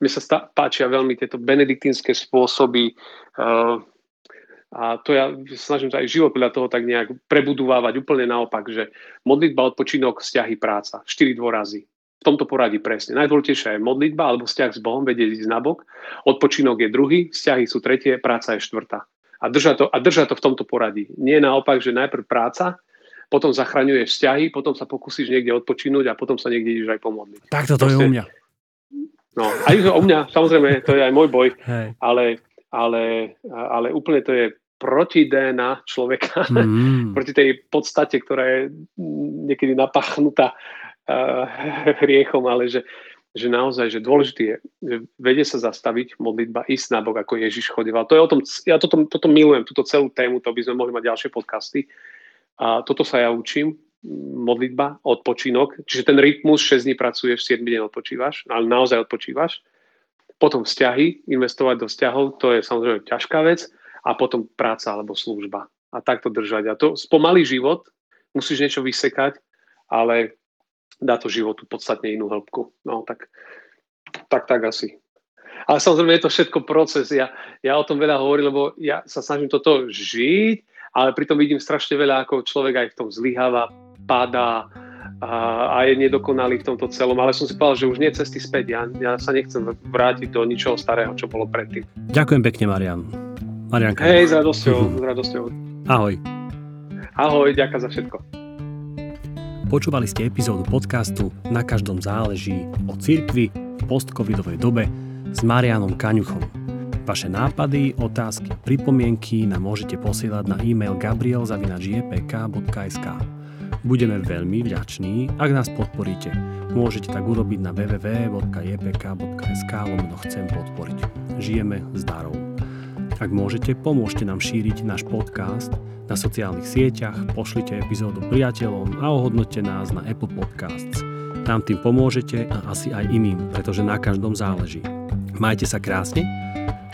Mne sa stá, páčia veľmi tieto benediktínske spôsoby uh, a to ja snažím sa aj život podľa toho tak nejak prebudovávať úplne naopak, že modlitba, odpočinok, vzťahy, práca. Štyri dôrazy. V tomto poradí presne. Najdôležitejšia je modlitba alebo vzťah s Bohom, vedieť ísť nabok. Odpočinok je druhý, vzťahy sú tretie, práca je štvrtá. A drža to, a drža to v tomto poradí. Nie naopak, že najprv práca, potom zachraňuješ vzťahy, potom sa pokúsiš niekde odpočinúť a potom sa niekde ideš aj pomodliť. Tak toto je u mňa. No, aj o mňa, samozrejme, to je aj môj boj, Hej. ale, ale, ale úplne to je proti DNA človeka, mm. <laughs> proti tej podstate, ktorá je niekedy napachnutá uh, hriechom, ale že, že naozaj, že dôležité je, že vedie sa zastaviť modlitba, ísť na bok, ako Ježiš chodieval. To je o tom, ja toto, toto milujem, túto celú tému, to by sme mohli mať ďalšie podcasty. A toto sa ja učím, modlitba, odpočinok, čiže ten rytmus 6 dní pracuješ, 7 dní odpočívaš, ale naozaj odpočívaš. Potom vzťahy, investovať do vzťahov, to je samozrejme ťažká vec a potom práca alebo služba. A takto držať. A to spomalý život, musíš niečo vysekať, ale dá to životu podstatne inú hĺbku. No tak, tak, tak asi. Ale samozrejme je to všetko proces. Ja, ja o tom veľa hovorím, lebo ja sa snažím toto žiť, ale pritom vidím strašne veľa, ako človek aj v tom zlyháva, padá a, a je nedokonalý v tomto celom. Ale som si povedal, že už nie cesty späť. Ja, ja sa nechcem vrátiť do ničoho starého, čo bolo predtým. Ďakujem pekne, Marian. Marianka. Hej, s radosťou, <laughs> s radosťou. Ahoj. Ahoj, ďakujem za všetko. Počúvali ste epizódu podcastu Na každom záleží o cirkvi v postcovidovej dobe s Marianom Kaňuchom. Vaše nápady, otázky, pripomienky nám môžete posielať na e-mail gabriel.jpk.sk Budeme veľmi vďační, ak nás podporíte. Môžete tak urobiť na www.jpk.sk lomeno chcem podporiť. Žijeme s darou. Ak môžete, pomôžte nám šíriť náš podcast na sociálnych sieťach, pošlite epizódu priateľom a ohodnote nás na Apple Podcasts. Nám tým pomôžete a asi aj iným, pretože na každom záleží. Majte sa krásne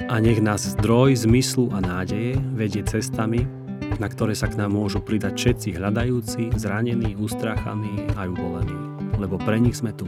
a nech nás zdroj zmyslu a nádeje vedie cestami, na ktoré sa k nám môžu pridať všetci hľadajúci, zranení, ustráchaní a ubolení, lebo pre nich sme tu.